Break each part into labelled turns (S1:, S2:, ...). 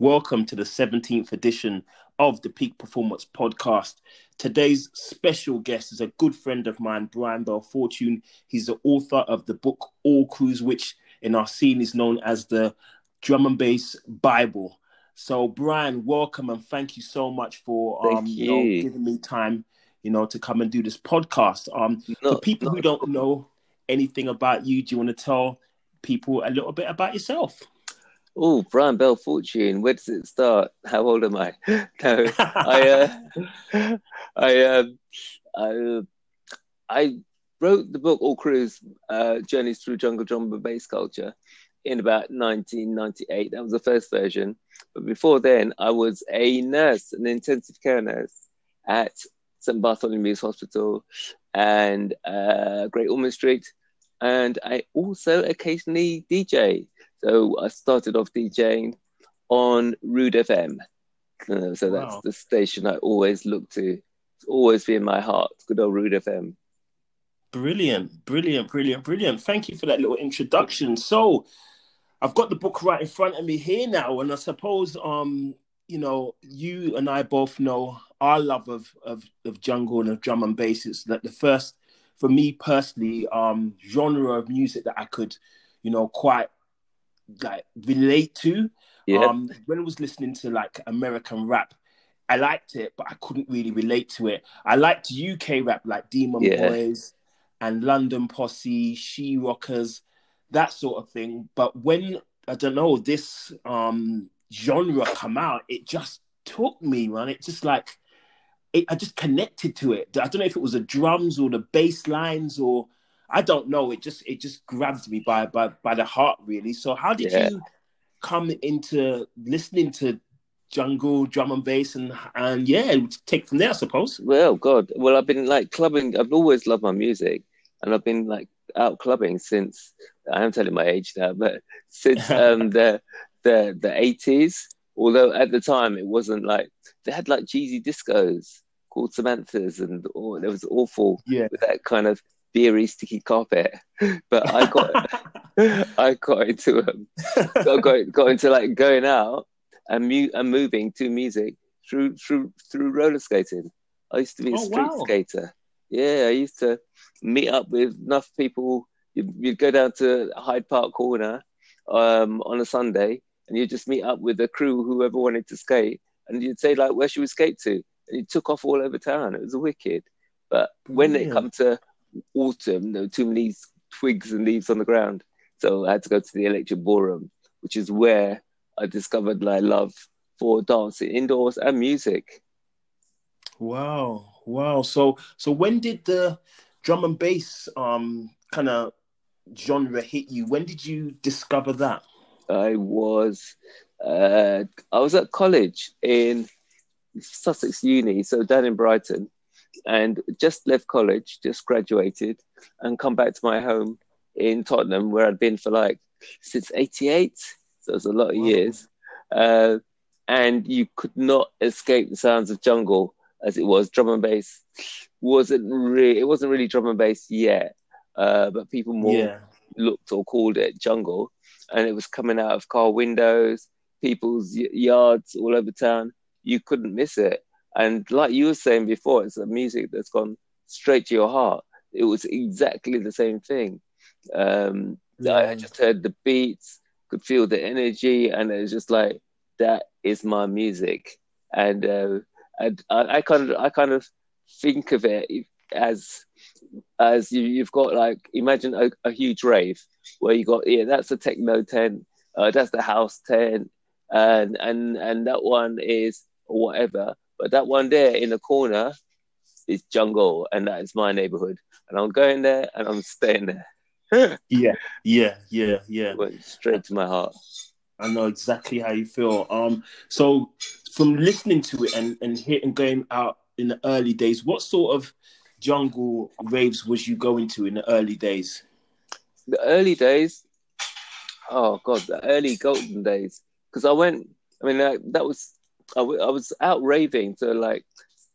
S1: Welcome to the 17th edition of the Peak Performance Podcast. Today's special guest is a good friend of mine, Brian Belle-Fortune. He's the author of the book All Crews, which in our scene is known as the Drum and Bass Bible. So, Brian, welcome and thank you so much for um, you. you. know, giving me time, you know, to come and do this podcast. Um, no, for people no. who don't know anything about you, do you want to tell people a little bit about yourself?
S2: Oh, Brian Belle-Fortune. Where does it start? How old am I? No, I, uh, I, um, I, I wrote the book All Crews: uh, Journeys Through Jungle Drum Bass Culture in about 1998. That was the first version. But before then, I was a nurse, an intensive care nurse at St Bartholomew's Hospital and uh, Great Ormond Street. And I also occasionally DJ. So I started off DJing on Rude FM. Uh, so wow. that's the station I always look to. It's always been my heart. Good old Rude FM.
S1: Brilliant, brilliant, brilliant, brilliant. Thank you for that little introduction. So I've got the book right in front of me here now, and I suppose um, you know, you and I both know our love of of, of jungle and of drum and bass is that the first for me personally, um, genre of music that I could, you know, quite like relate to. Yeah. Um, when I was listening to like American rap, I liked it, but I couldn't really relate to it. I liked UK rap like Demon yeah. Boys and London Posse, She Rockers, that sort of thing. But when I don't know this um genre come out, it just took me, man. It just like it, I just connected to it. I don't know if it was the drums or the bass lines or I don't know. It just it just grabs me by by by the heart really. So how did yeah. you come into listening to jungle drum and bass and and yeah take from there I suppose.
S2: Well, God, well I've been like clubbing. I've always loved my music, and I've been like out clubbing since I am telling my age now, but since um, the the the eighties. Although at the time it wasn't like they had like cheesy discos called Samantha's, and oh, it was awful yeah. with that kind of beery sticky carpet. But I got I got into um, got, got got into like going out and mu- and moving to music through through through roller skating. I used to be a oh, street wow. skater. Yeah, I used to meet up with enough people. You'd, you'd go down to Hyde Park Corner um, on a Sunday, and you'd just meet up with a crew, whoever wanted to skate, and you'd say like, "Where should we skate to?" And you took off all over town. It was wicked. But when yeah. it come to autumn, there were too many twigs and leaves on the ground, so I had to go to the electric ballroom, which is where I discovered my love for dancing indoors and music.
S1: Wow, wow. So, so when did the drum and bass um kind of genre hit you? When did you discover that?
S2: I was uh, I was at college in Sussex Uni, so down in Brighton, and just left college, just graduated, and come back to my home in Tottenham, where I'd been for like since '88. So it was a lot of wow. years, uh, and you could not escape the sounds of jungle as it was drum and bass. wasn't really it wasn't really drum and bass yet, uh, but people more yeah. looked or called it jungle and it was coming out of car windows, people's yards all over town. You couldn't miss it. And like you were saying before, it's a music that's gone straight to your heart. It was exactly the same thing. Um, yeah. I just heard the beats, could feel the energy, and it was just like that is my music. And uh, and I, I kind of I kind of think of it as as you, you've got like imagine a, a, huge rave where you got yeah that's the techno tent uh, that's the house tent and and and that one is whatever but that one there in the corner is jungle and that is my neighborhood. And i'm going there and i'm staying there.
S1: Yeah yeah yeah yeah.
S2: Went straight to my heart.
S1: I know exactly how you feel. Um so from listening to it and and hitting going out in the early days what sort of jungle raves was you going to in the early days?
S2: The early days, oh god, the early golden days. Because I went, I mean, that was I, w- I was out raving to like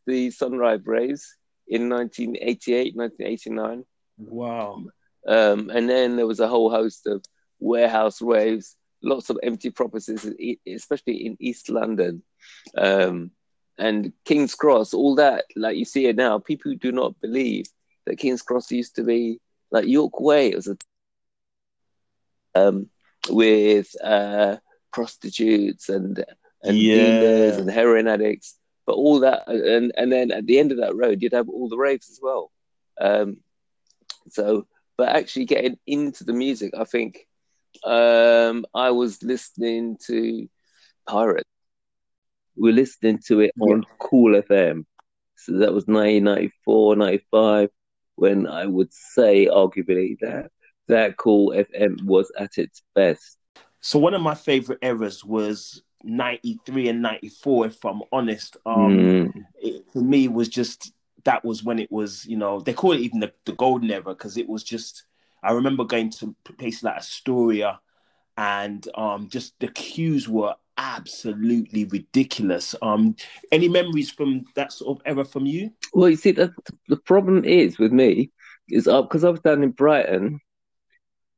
S2: the Sunrise raves in 1988, 1989. Wow. Um, and then there was a whole host of warehouse raves lots of empty properties, especially in East London. Um, and King's Cross, all that, like you see it now, people do not believe that King's Cross used to be like York Way. It was a um, with uh, prostitutes and and yeah. dealers and heroin addicts, but all that, and and then at the end of that road, you'd have all the raves as well. Um, so, but actually getting into the music, I think um, I was listening to Pirate. We are listening to it on Kool FM. So that was 1994, 95, when I would say, arguably, that that Kool FM was at its best.
S1: So one of my favorite eras was 93 and 94 if i'm honest. Um mm. it, for me was just that was when it was you know they call it even the, the golden era because it was just i remember going to places like astoria and um just the queues were absolutely ridiculous. Um any memories from that sort of era from you?
S2: Well you see the, the problem is with me is up because i was down in brighton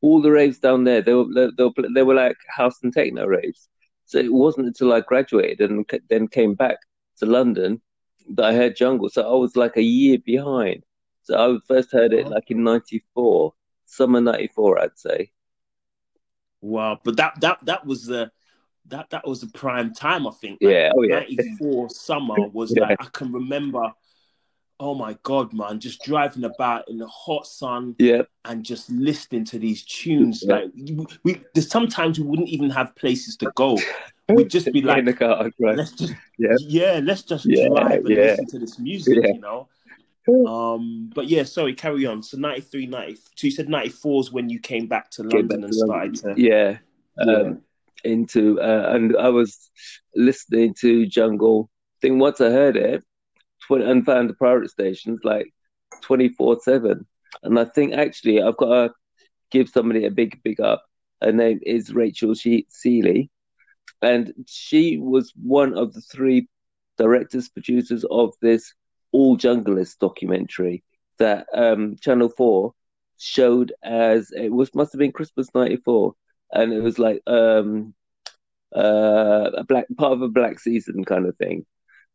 S2: all the raves down there they were they were, they were like house and techno raves so it wasn't until I graduated and then came back to London that I heard Jungle. So I was like a year behind. So I first heard it like in '94, summer '94, I'd say.
S1: Wow, but that that that was the that that was the prime time, I think.
S2: Like, yeah, oh yeah.
S1: '94 summer was yeah. like I can remember oh my god, man, just driving about in the hot sun,
S2: yeah,
S1: and just listening to these tunes. Yeah. Like we, there's sometimes we wouldn't even have places to go. We'd just be like,
S2: car, right.
S1: let's just, yeah, yeah let's just yeah, drive and listen to this music, you know. Um, but yeah, sorry, carry on. So 93, 90, so you said 94 is when you came back to came London back and started to,
S2: yeah, um, into, uh, and I was listening to Jungle. I think once I heard it, 20, and found the pirate stations like 24 7. And I think actually I've got to give somebody a big, big up. Her name is Rachel she- Seeley. And she was one of the three directors, producers of this All Junglist documentary that um, Channel 4 showed as it was must have been Christmas 94. And it was like um, uh, a black part of a black season kind of thing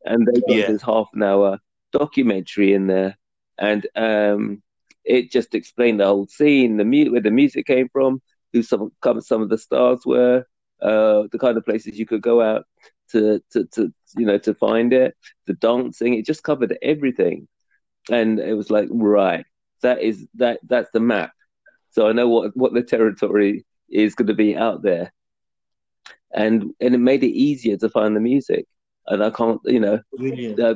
S2: and they got yeah. this half an hour documentary in there, and um, it just explained the whole scene, the mu- where the music came from, who some some of the stars were, uh, the kind of places you could go out to, to to you know to find it, the dancing. It just covered everything, and it was like right, that is that that's the map. So I know what what the territory is going to be out there, and and it made it easier to find the music and I can't, you know, uh,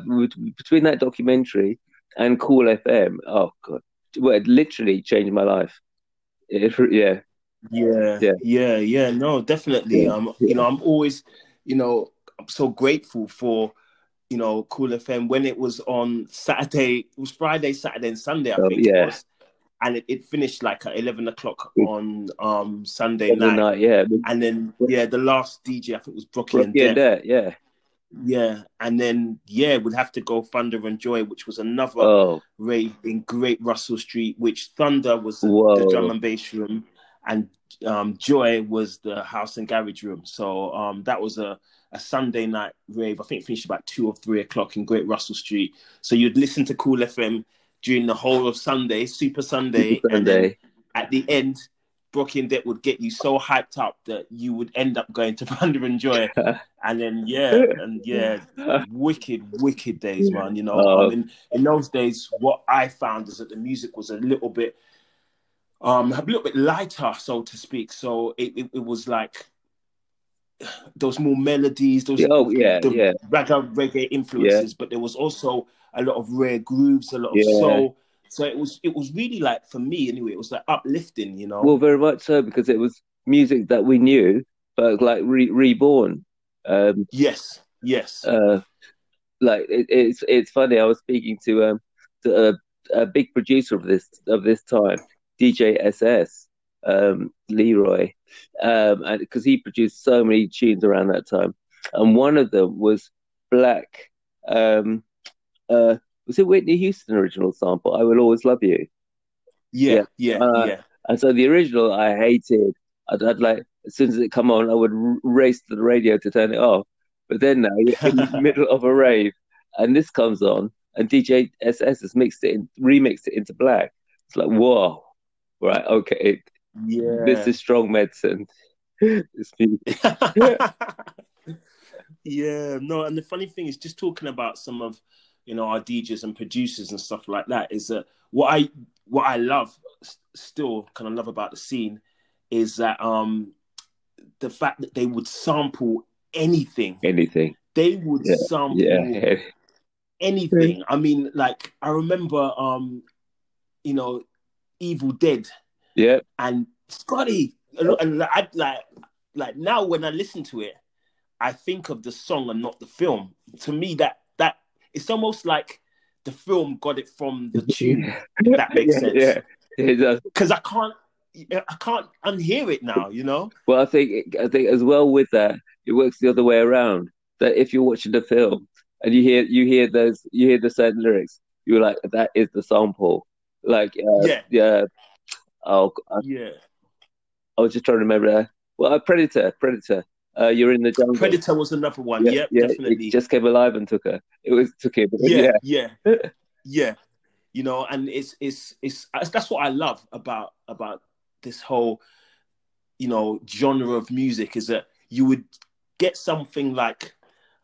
S2: between that documentary and Kool FM, oh god, well, it literally changed my life. It,
S1: yeah. yeah, yeah, yeah, yeah. No, definitely. Yeah. Um, you know, I'm always, you know, I'm so grateful for, you know, Kool FM when it was on Saturday. It was Friday, Saturday, and Sunday. I oh, think yeah. it was and it, it, finished like at 11 o'clock on um Sunday night. night.
S2: Yeah.
S1: And then, yeah, the last DJ, I think was Brockie, Brockie and,
S2: Det. yeah.
S1: Yeah, and then yeah, we'd have to go Thunder and Joy, which was another oh. rave in Great Russell Street. Which Thunder was Whoa. the drum and bass room, and um, Joy was the house and garage room. So um, that was a, a Sunday night rave. I think it finished about two or three o'clock in Great Russell Street. So you'd listen to Kool FM during the whole of Sunday, Super Sunday,
S2: Super Sunday.
S1: at the end Brockie and Det would get you so hyped up that you would end up going to Thunder and Joy. and then, yeah, and yeah, wicked, wicked days, man. You know, um, in, in those days, what I found is that the music was a little bit, um, a little bit lighter, so to speak. So it, it, it was like, those more melodies, those
S2: oh yeah, yeah,
S1: reggae, reggae influences, yeah. but there was also a lot of rare grooves, a lot of yeah. soul, so it was it was really like for me anyway, it was like uplifting, you know.
S2: Well, very much so because it was music that we knew, but like re- reborn. Um,
S1: yes, yes.
S2: Uh, like it, it's it's funny. I was speaking to um to a, a big producer of this of this time, DJ SS, um, Leroy, um, and because he produced so many tunes around that time, and one of them was Black. Um, uh, was it Whitney Houston original sample? I will always love you.
S1: Yeah, yeah, yeah. Uh, yeah.
S2: And so the original I hated. I'd, I'd, like as soon as it come on, I would r- race to the radio to turn it off. But then now you're in the middle of a rave, and this comes on, and DJ SS has mixed it, in, remixed it into black. It's like whoa, right? Okay,
S1: yeah,
S2: this is strong medicine. this music.
S1: yeah, no, and the funny thing is, just talking about some of you know our DJs and producers and stuff like that is that what I what I love still kind of love about the scene is that um the fact that they would sample anything.
S2: Anything.
S1: They would
S2: yeah,
S1: sample
S2: yeah.
S1: anything. I mean like I remember um you know Evil Dead.
S2: Yeah.
S1: And Scotty and I like like now when I listen to it I think of the song and not the film. To me that that it's almost like the film got it from the tune. if that makes
S2: yeah,
S1: sense.
S2: Yeah, it does.
S1: Because I can't, I can't unhear it now. You know.
S2: Well, I think I think as well with that, it works the other way around. That if you're watching the film and you hear you hear those you hear the certain lyrics, you're like, that is the sample. Like, uh,
S1: yeah,
S2: yeah. Oh, I,
S1: yeah.
S2: I was just trying to remember. That. Well, Predator, Predator. Uh, you're in the jungle.
S1: Predator was another one. Yeah, yep,
S2: yeah,
S1: definitely.
S2: It just came alive and took her. It was took him.
S1: Yeah, yeah, yeah, yeah. You know, and it's it's it's that's what I love about about this whole you know genre of music is that you would get something like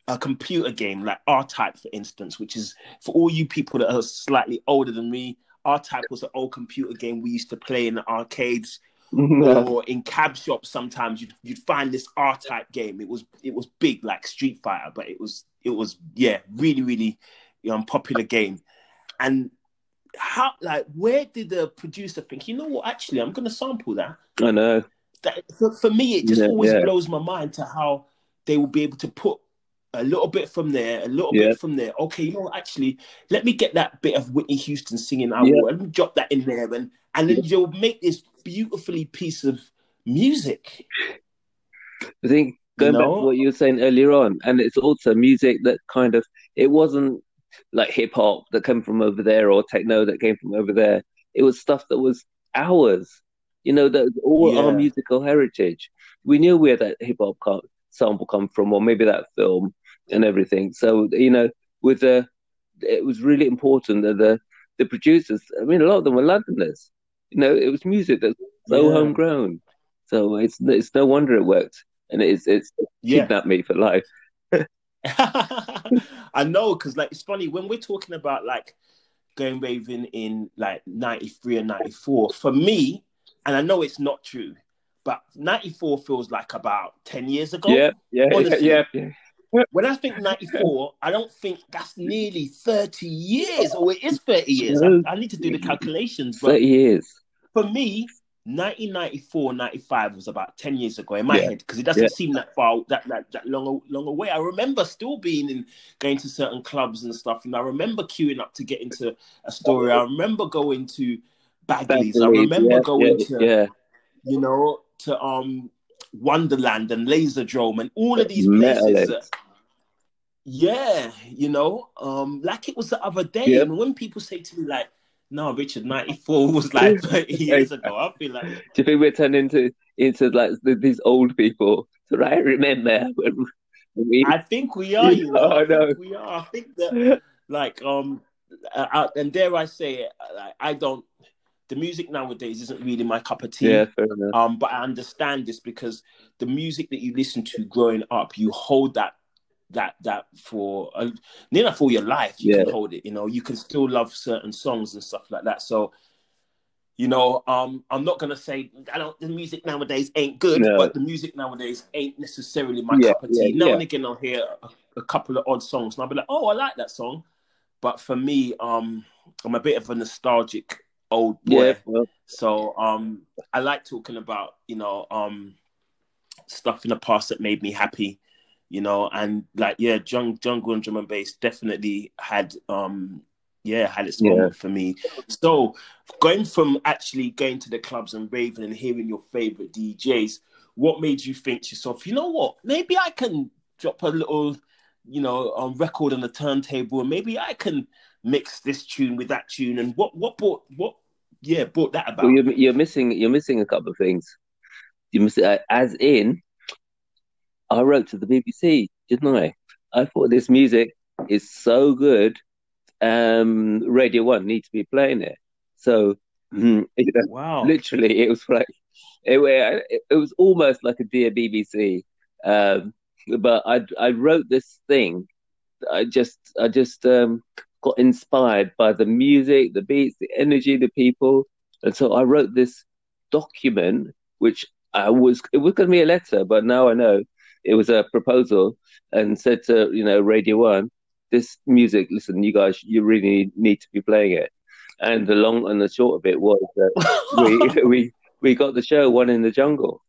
S1: a computer game like R-Type, for instance, which is for all you people that are slightly older than me. R-Type was an old computer game we used to play in the arcades or in cab shops sometimes you'd, you'd find this r-type game. It was it was big like street fighter but it was it was yeah really really um, popular game. And how like where did the producer think you know what? Actually i'm gonna sample that.
S2: I know.
S1: That, for, for me it just yeah, always yeah. blows my mind to how they will be able to put a little bit from there, a little yeah. bit from there. Okay, you know, actually, let me get that bit of Whitney Houston singing. I will, let me drop that in there, and and then you'll make this beautifully piece of music.
S2: I think going you know? back to what you were saying earlier on, and it's also music that kind of it wasn't like hip hop that came from over there or techno that came from over there. It was stuff that was ours. You know, that all yeah. our musical heritage. We knew where that hip hop sample come from, or maybe that film and everything. So you know, with the it was really important that the the producers. I mean, a lot of them were Londoners. You know, it was music that's so yeah. homegrown. So it's it's no wonder it worked, and it's it's yeah. kidnapped me for life.
S1: I know, because like it's funny when we're talking about like going raving in like '93 and '94. For me, and I know it's not true, but '94 feels like about ten years ago.
S2: Yeah, yeah, honestly. yeah, yeah.
S1: When I think 94, I don't think that's nearly 30 years, or it is 30 years. I, I need to do the calculations.
S2: But 30 years.
S1: For me, 1994, 95 was about 10 years ago in my yeah. head because it doesn't yeah. seem that far, that, that, that long, long away. I remember still being in, going to certain clubs and stuff. And I remember queuing up to get into Astoria. I remember going to Bagley's. I remember yeah, going to,
S2: yeah.
S1: you know, to um Wonderland and Laserdrome and all of these places. That, yeah, you know, um, like it was the other day. Yep. And when people say to me like, "No, Richard, '94 was like 30 years ago," I feel like. Do
S2: you think we're turning into into like these old people? I remember when
S1: we. I think we are. You know, oh, no. we are. I think that, like, um, uh, and dare I say it, I, I don't the music nowadays isn't really my cup of tea.
S2: Yeah, fair enough.
S1: Um, but I understand this because the music that you listen to growing up, you hold that that that for uh, for your life. You yeah. can hold it. You know, you can still love certain songs and stuff like that. So, you know, um, I'm not gonna say I don't. The music nowadays ain't good, no. but the music nowadays ain't necessarily my yeah, cup of tea. Yeah, now and again, I'll hear a, a couple of odd songs, and I'll be like, oh, I like that song. But for me, um, I'm a bit of a nostalgic old boy. Yeah, well. So um, I like talking about you know um, stuff in the past that made me happy, you know, and like yeah, Jung, jungle and drum and bass definitely had um, yeah had its moment yeah. for me. So going from actually going to the clubs and raving and hearing your favorite DJs, what made you think to yourself, you know what, maybe I can drop a little you know um, record on the turntable and maybe I can mix this tune with that tune and what what brought what yeah brought that about
S2: well, you're, you're missing you're missing a couple of things You must, uh, as in, I wrote to the BBC, didn't I? I thought this music is so good. Um, Radio One needs to be playing it. So, you
S1: wow,
S2: literally, it was like it, it, it was almost like a dear BBC. Um, but I I wrote this thing. I just I just um, got inspired by the music, the beats, the energy, the people, and so I wrote this document, which I was it was going to be a letter, but now I know it was a proposal, and said to you know Radio One, this music, listen, you guys, you really need to be playing it. And the long and the short of it was that we we we got the show One in the Jungle.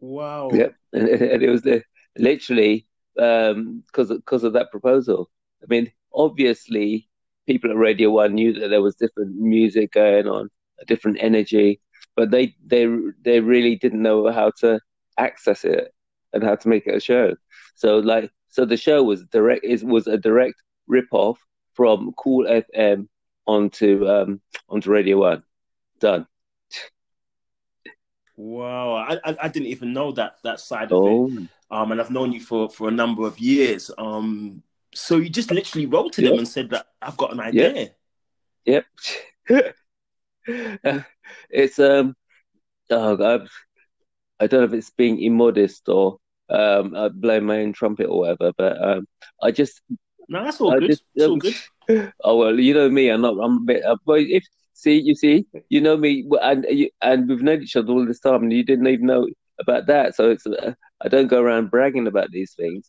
S1: Wow.
S2: Yep, and, and it was the literally because um, because of that proposal. I mean, obviously, people at Radio One knew that there was different music going on, a different energy, but they they they really didn't know how to access it and how to make it a show. So like, so the show was direct is was a direct rip off from Kool FM onto um onto Radio One. Done.
S1: Wow, I, I, I didn't even know that that side of oh. it. Um, and I've known you for for a number of years. Um, so you just literally wrote to yep. them and said that I've got an idea.
S2: Yep. yep. it's um, oh, I've, I don't know if it's being immodest or um, I blow my own trumpet or whatever, but um, I just
S1: no, that's all I good. Just, um, all good.
S2: Oh well, you know me. I'm not. I'm a bit. Uh, but if See, you see, you know me, and and we've known each other all this time, and you didn't even know about that. So it's uh, I don't go around bragging about these things.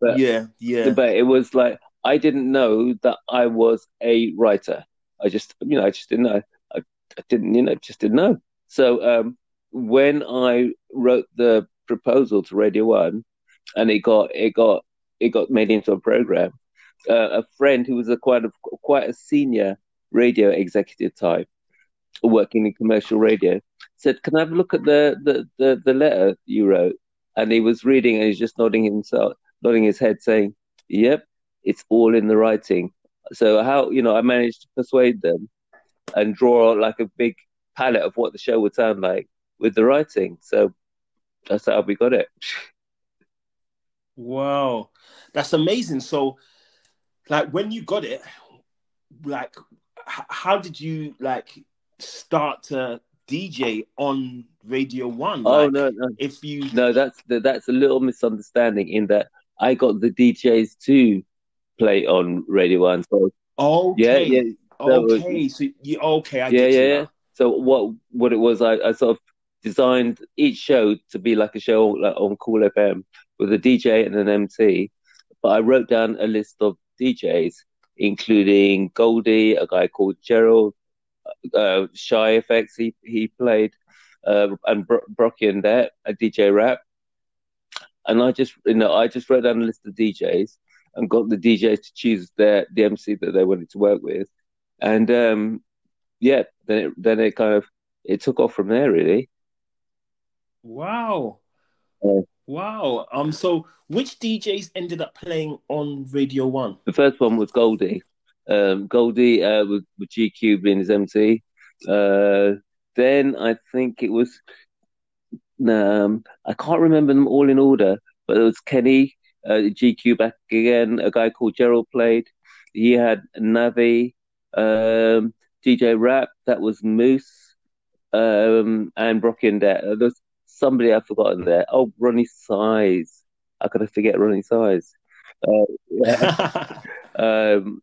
S1: But yeah, yeah.
S2: But it was like I didn't know that I was a writer. I just, you know, I just didn't know. I, I didn't, you know, just didn't know. So um, when I wrote the proposal to Radio One, and it got it got it got made into a program, uh, a friend who was a quite a quite a senior radio executive type working in commercial radio said, "Can I have a look at the the the, the letter you wrote?" And he was reading and he's just nodding himself, nodding his head, saying, "Yep, it's all in the writing." So how you know I managed to persuade them and draw like a big palette of what the show would sound like with the writing. So that's how we got it.
S1: Wow, that's amazing. So, like when you got it, like how did you like start to DJ on Radio One?
S2: Oh
S1: like,
S2: no, no,
S1: if you
S2: no, that's that's a little misunderstanding in that I got the DJs to play on Radio One. So
S1: okay, yeah, yeah. So, okay, so you okay? I yeah, yeah, yeah.
S2: So what what it was, I, I sort of designed each show to be like a show like on Kool FM with a DJ and an MC. But I wrote down a list of DJs including Goldie, a guy called Gerald, uh, Shy FX, he, he played, uh, and Bro- Brockie and that, a DJ rap. And I just, you know, I just wrote down a list of DJs and got the DJs to choose their the MC that they wanted to work with, and um, yeah, then it, then it kind of it took off from there really.
S1: Wow. Wow. Um. So, which DJs ended up playing on Radio One?
S2: The first one was Goldie. Um, Goldie uh, with, with GQ being his MC. Uh, then I think it was. Um, I can't remember them all in order, but it was Kenny, uh, GQ back again. A guy called Gerald played. He had Navi, um, DJ Rap. That was Moose, um, and Brockie and those somebody I've forgotten there. Oh, Roni Size. How could I forget Roni Size? Uh, yeah. um,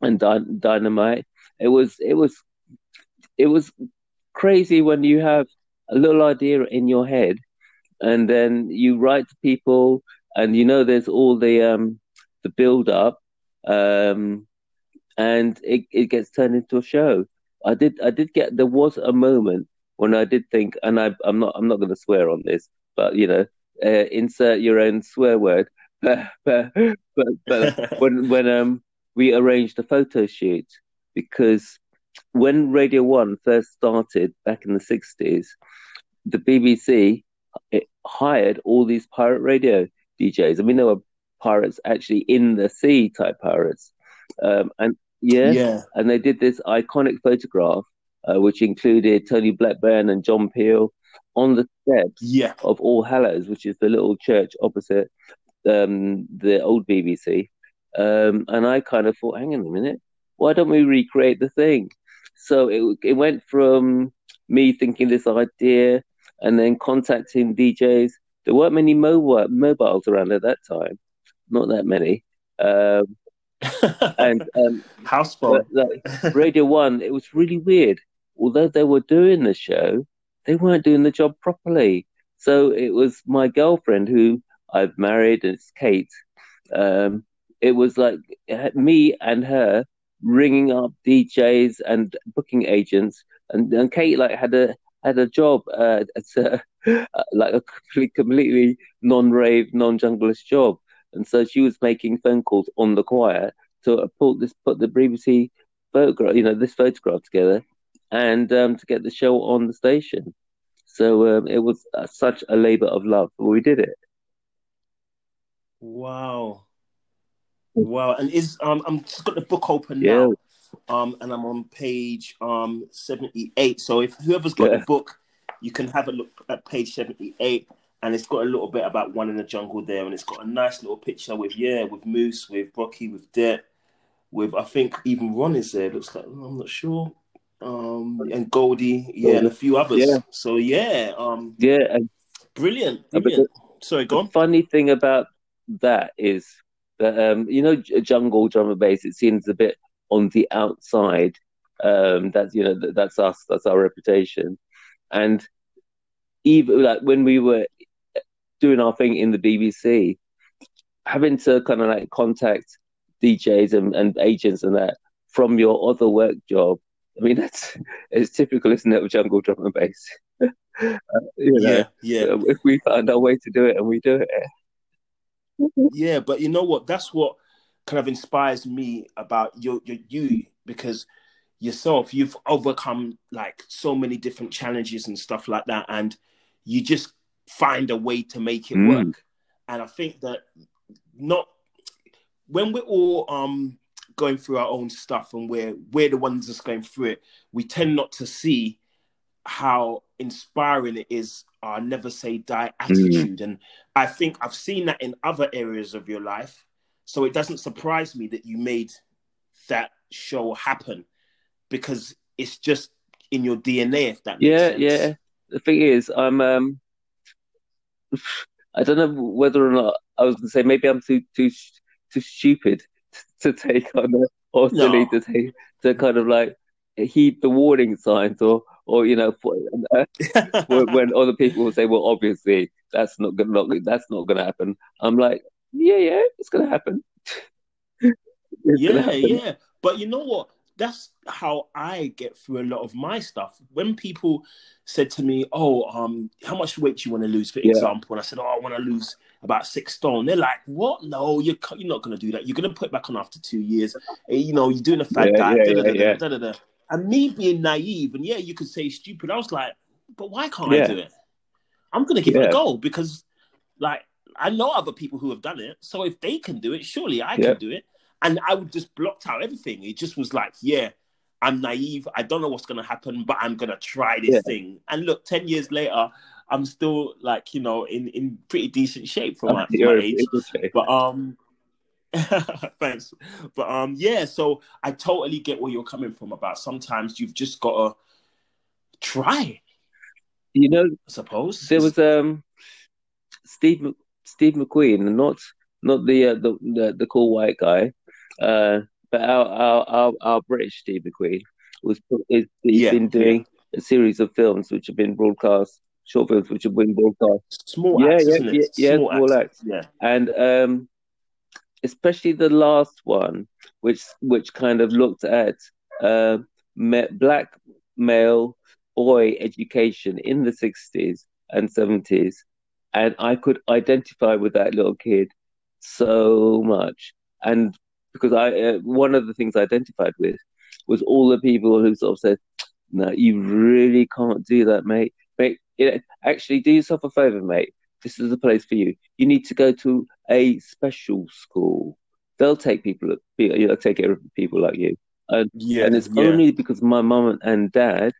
S2: and Dy- Dynamite. It was it was it was crazy when you have a little idea in your head, and then you write to people, and you know there's all the um the build up, um, and it it gets turned into a show. I did I did get there was a moment when I did think, and I, am not, I'm not going to swear on this, but you know, uh, insert your own swear word. but, but, but when when um we arranged a photo shoot because when Radio One first started back in the '60s, the BBC hired all these pirate radio DJs. I mean, there were pirates actually in the sea type pirates, um, and yeah, yeah, and they did this iconic photograph uh, which included Tony Blackburn and John Peel on the steps
S1: Yeah.
S2: of All Hallows, which is the little church opposite um, the old BBC. Um, and I kind of thought, hang on a minute, why don't we recreate the thing? So it it went from me thinking this idea and then contacting DJs. There weren't many mobile mobiles around at that time, not that many. Um, and um,
S1: house phone.
S2: like, Radio One, it was really weird. Although they were doing the show, they weren't doing the job properly. So it was my girlfriend who I've married, and it's Kate. Um, it was like me and her ringing up DJs and booking agents, and, and Kate like had a had a job uh, at a, like a completely, completely non-rave, non-junglist job, and so she was making phone calls on the quiet to put this put the BBC photograph, you know, this photograph together, and um, to get the show on the station. So um, it was uh, such a labour of love, but we did it.
S1: Wow. Wow. And is um I'm just got the book open
S2: Yeah.
S1: now. Um and I'm on page um 78. So if whoever's got
S2: Yeah.
S1: the book, you can have a look at page 78 and it's got a little bit about one in the jungle there and it's got a nice little picture with yeah, with Moose, with Brockie, with Det, with I think even Ron is there. Looks like I'm not sure. Um and Goldie, yeah, and a few others.
S2: Yeah.
S1: So yeah, um
S2: Yeah, and
S1: brilliant, brilliant. Sorry, go
S2: the
S1: on.
S2: funny thing about that is that um, you know, jungle drum and bass. It seems a bit on the outside. Um, that's you know, that, that's us. That's our reputation. And even like when we were doing our thing in the BBC, having to kind of like contact DJs and, and agents and that from your other work job. I mean, that's it's typical, isn't it, of jungle drum and bass? Uh, you know,
S1: Yeah, yeah.
S2: if we find our way to do it and we do it.
S1: Yeah, but you know what? That's what kind of inspires me about your, your you because yourself, you've overcome like so many different challenges and stuff like that, and you just find a way to make it
S2: Mm.
S1: work. And I think that not when we're all um going through our own stuff and we're we're the ones that's going through it, we tend not to see how inspiring it is our never say die attitude. And I think I've seen that in other areas of your life. So it doesn't surprise me that you made that show happen because it's just in your DNA, if that makes
S2: Yeah,
S1: sense.
S2: yeah. The thing is, I'm um, I don't know whether or not I was going to say maybe I'm too too too stupid to take on it or silly
S1: No.
S2: to take to kind of like heed the warning signs or or you know for, uh, when, when other people will say, well, obviously that's not gonna not, that's not going to happen. I'm like, yeah, yeah, it's going to happen. It's gonna
S1: yeah,
S2: happen.
S1: yeah. But you know what? That's how I get through a lot of my stuff. When people said to me, "Oh, um, how much weight do you want to lose?" For
S2: Yeah.
S1: example, and I said, "Oh, I want to lose about six stone." They're like, "What? No, you're you're not going to do that. You're going to put it back on after two years. Eh, You know, you're doing a fat
S2: Yeah,
S1: guy."
S2: yeah,
S1: da-da-da-da,
S2: yeah, yeah.
S1: da-da-da. And me being naive, and yeah, you could say stupid. I was like, "But why can't. I do it? I'm going to give it a go because, like, I know other people who have done it. So if they can do it, surely I can do it." and I would just blocked out everything. It just was like, yeah, I'm naive. I don't know what's gonna happen, but I'm gonna try this thing. And look, ten years later, I'm still like, you know, in in pretty decent shape for my, for my age. But um, thanks. But um, yeah. So I totally get where you're coming from about. Sometimes you've just gotta try.
S2: You know,
S1: I suppose
S2: there was um Steve Steve McQueen, not not the uh, the, the the cool white guy, uh, but our our our, our British Steve McQueen was is, he's
S1: Yeah,
S2: been doing a series of films which have been broadcast, short films which have been broadcast,
S1: small
S2: Yeah,
S1: acts,
S2: yeah, yeah, yeah,
S1: small,
S2: Small
S1: Axe.
S2: acts.
S1: Yeah.
S2: and um, especially the last one, which which kind of looked at uh, black male boy education in the sixties and seventies, and I could identify with that little kid so much, and because I uh, one of the things I identified with was all the people who sort of said, "No, you really can't do that, mate. You know, actually, do yourself a favor, mate. This is the place for you. You need to go to a special school. They'll take people, you know, take care of people like you." and,
S1: Yeah,
S2: and it's
S1: yeah.
S2: only because my mum and dad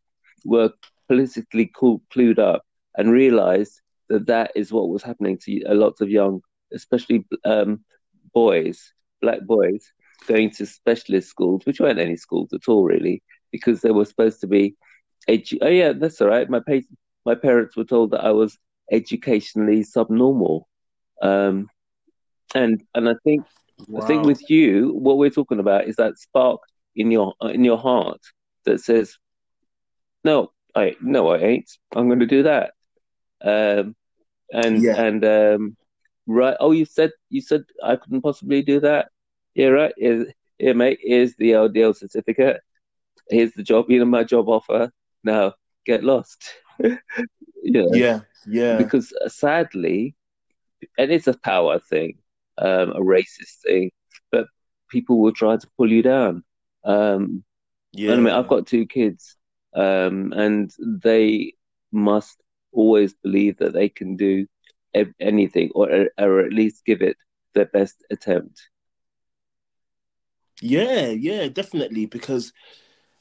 S2: were politically cool, clued up and realized that that is what was happening to a lot of young, especially um, boys, black boys, going to specialist schools, which weren't any schools at all, really, because they were supposed to be. Edu- oh yeah, that's all right. My pa- my parents were told that I was educationally subnormal, um, and and I think I think with you, what we're talking about is that spark in your in your heart that says, "No, I no, I ain't. I'm going to do that." Um, and
S1: Yeah.
S2: and um, right. Oh, you said you said I couldn't possibly do that. Yeah, right. Here, here mate. Here's the LDL certificate. Here's the job. You know my job offer. Now get lost. Yeah,
S1: Yeah, yeah.
S2: because uh, sadly, and it's a power thing, um, a racist thing, but people will try to pull you down. Um,
S1: Yeah.
S2: I mean, I've got two kids, um, and they must always believe that they can do ev- anything, or or at least give it their best attempt.
S1: Yeah, yeah, definitely. Because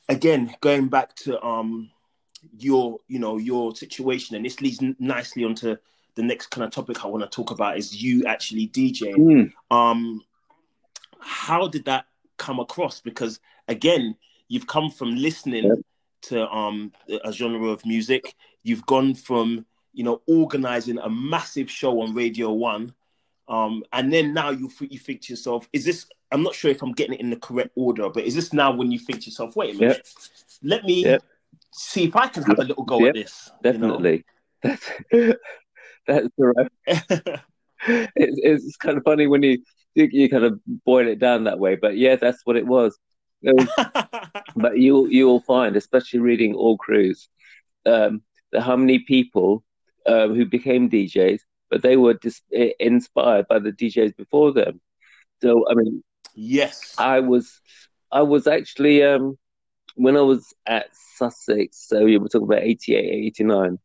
S1: again, going back to um your, you know, your situation, and this leads nicely onto the next kind of topic I want to talk about is you actually DJing.
S2: Mm,
S1: Um, how did that come across? Because again, you've come from listening to um a genre of music. You've gone from you know organizing a massive show on Radio One, um, and then now you you think to yourself, is this? I'm not sure if I'm getting it in the correct order, but is this now when you think to yourself, wait a minute, let me. See if I can have a little go at this. you know?
S2: definitely. That's that's the right. It's, it's kind of funny when you, you you kind of boil it down that way, but yeah, that's what it was. Um, but you you will find, especially reading All Crews, um, that how many people um, who became DJs, but they were dis- inspired by the DJs before them. So I mean,
S1: yes.
S2: I was I was actually um, when I was at Sussex, so we were talking about 88, 89,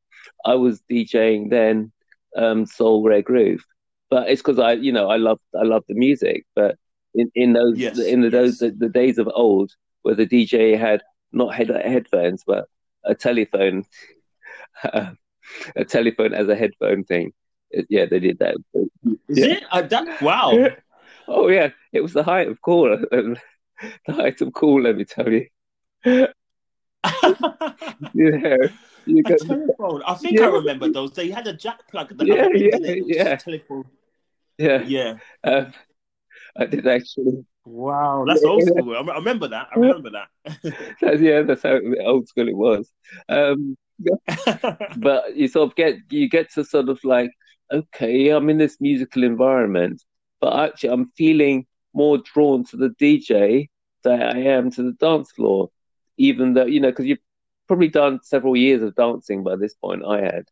S2: I was DJing then um, Soul Rare Groove, but it's because I you know I love I love the music, but in, in those
S1: Yes,
S2: in the, those the, the days of old where the DJ had not head, headphones but a telephone, a telephone as a headphone thing. Yeah, they did that.
S1: Is
S2: Yeah.
S1: it? Uh, that, wow.
S2: Oh yeah, it was the height of cool. the height of cool, let me tell you. You know, you
S1: A telephone. I think I remember those. They had a jack plug.
S2: Yeah,
S1: other
S2: yeah,
S1: was
S2: yeah.
S1: telephone.
S2: yeah,
S1: Yeah.
S2: um, I did actually.
S1: Wow, that's
S2: Yeah,
S1: old school. I I remember that. I remember that.
S2: That's, yeah, that's how old school it was. Um, but you sort of get you get to sort of like, okay, I'm in this musical environment, but actually I'm feeling more drawn to the DJ than I am to the dance floor, even though you know because you've probably done several years of dancing by this point. I had.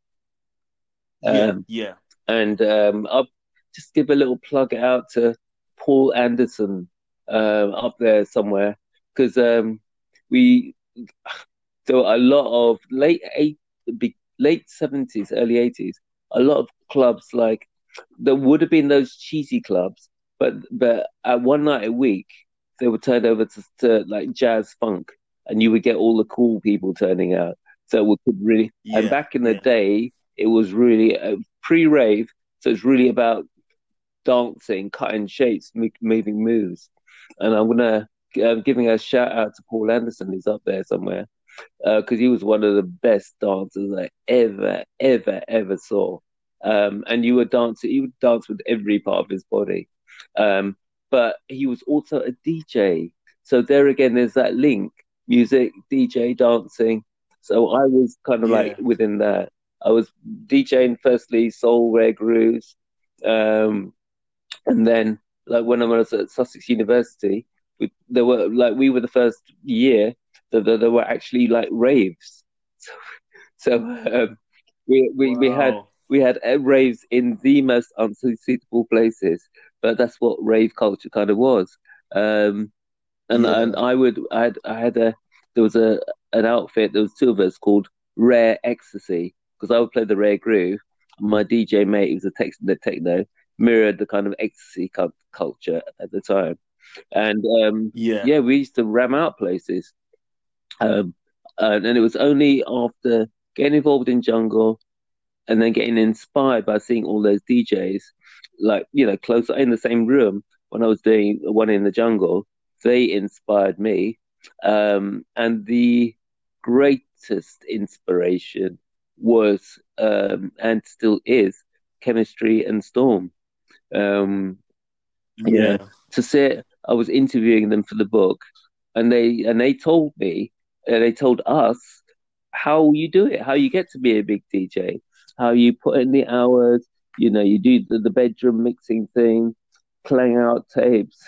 S1: yeah,
S2: Um,
S1: yeah.
S2: and um, I'll just give a little plug out to Paul Anderson um, up there somewhere because um, we there were a lot of late eight, late seventies, early eighties, a lot of clubs like there would have been those cheesy clubs, but but at one night a week they were turned over to, to like jazz funk, and you would get all the cool people turning out. So we could really, and back in the
S1: yeah.
S2: day, it was really uh, pre-rave, so it's really about dancing, cutting shapes, mo- moving moves. And I'm gonna uh, giving a shout out to Paul Anderson, who's up there somewhere, because he was one of the best dancers I ever, ever, ever saw. Um, and you would dance, he would dance with every part of his body. Um, but he was also a DJ. So there again, there's that link: music, DJ, dancing. So I was kind of like within that. I was DJing firstly soul rare grooves, um, and then like when I was at Sussex University, we, there were like we were the first year that that there were actually like raves. So, so um, we we, we had we had uh, raves in the most unsuitable places, but that's what rave culture kind of was. Um, and
S1: Yeah.
S2: and I would I had I had a there was a an outfit there was two of us called Rare Ecstasy because I would play the rare groove. My DJ mate who was a tex the techno mirrored the kind of ecstasy cult- culture at the time. and um,
S1: Yeah.
S2: yeah, we used to ram out places. Um, and, and it was only after getting involved in jungle and then getting inspired by seeing all those DJs, like you know, close in the same room when I was doing one in the jungle. They inspired me, um, and the greatest inspiration was um, and still is Kemistry and storm. Um,
S1: Yeah.
S2: to sit, I was interviewing them for the book, and they and they told me, uh, they told us how you do it, how you get to be a big DJ, how you put in the hours. You know, you do the, the bedroom mixing thing, playing out tapes,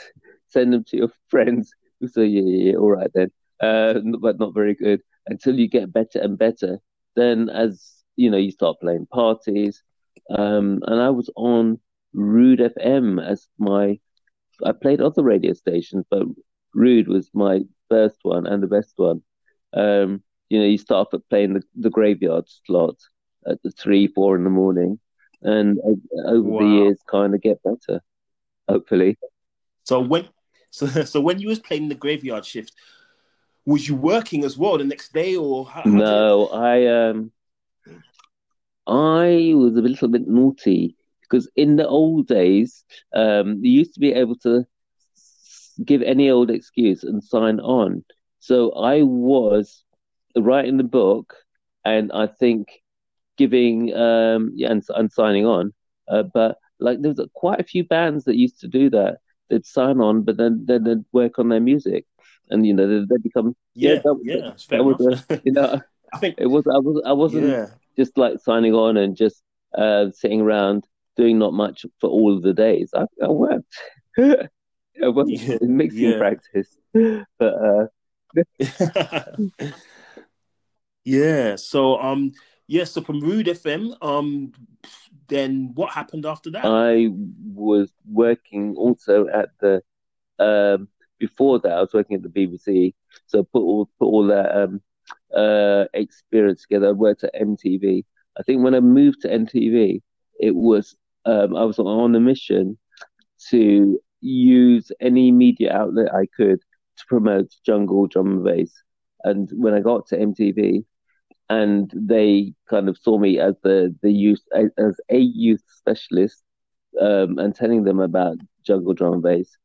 S2: send them to your friends who say, yeah, yeah, yeah, all right then, uh, but not very good until you get better and better. Then, as you know, you start playing parties, um, and I was on Rude FM as my I played other radio stations, but Rude was my first one and the best one. Um, you know, you start off at playing the, the graveyard slot at the three, four in the morning, and over the years, kind of get better. Hopefully,
S1: So when so so when you was playing the graveyard shift, was you working as well the next day or how, how
S2: no, I um, I was a little bit naughty because in the old days, um, you used to be able to give any old excuse and sign on. So I was writing the book, and I think giving um yeah and, and signing on. Uh, but like there was uh, quite a few bands that used to do that. They'd sign on, but then then they'd work on their music, and you know they they become
S1: Yeah,
S2: that,
S1: yeah, fair
S2: that was a, you know
S1: I think
S2: it was I was I wasn't
S1: yeah.
S2: just like signing on and just uh, sitting around doing not much for all of the days. I, I worked. I worked
S1: Yeah,
S2: in mixing
S1: yeah.
S2: practice, but uh,
S1: yeah. So um yeah, so from Rude FM, um then what happened after that?
S2: I was working also at the um, before that. I was working at the BBC, so put all put all that um, uh, experience together. I worked at MTV. I think when I moved to MTV, it was um, I was on a mission to use any media outlet I could to promote jungle drum and bass. And when I got to MTV, and they kind of saw me as the the youth as a youth specialist, um, and telling them about jungle drum and bass,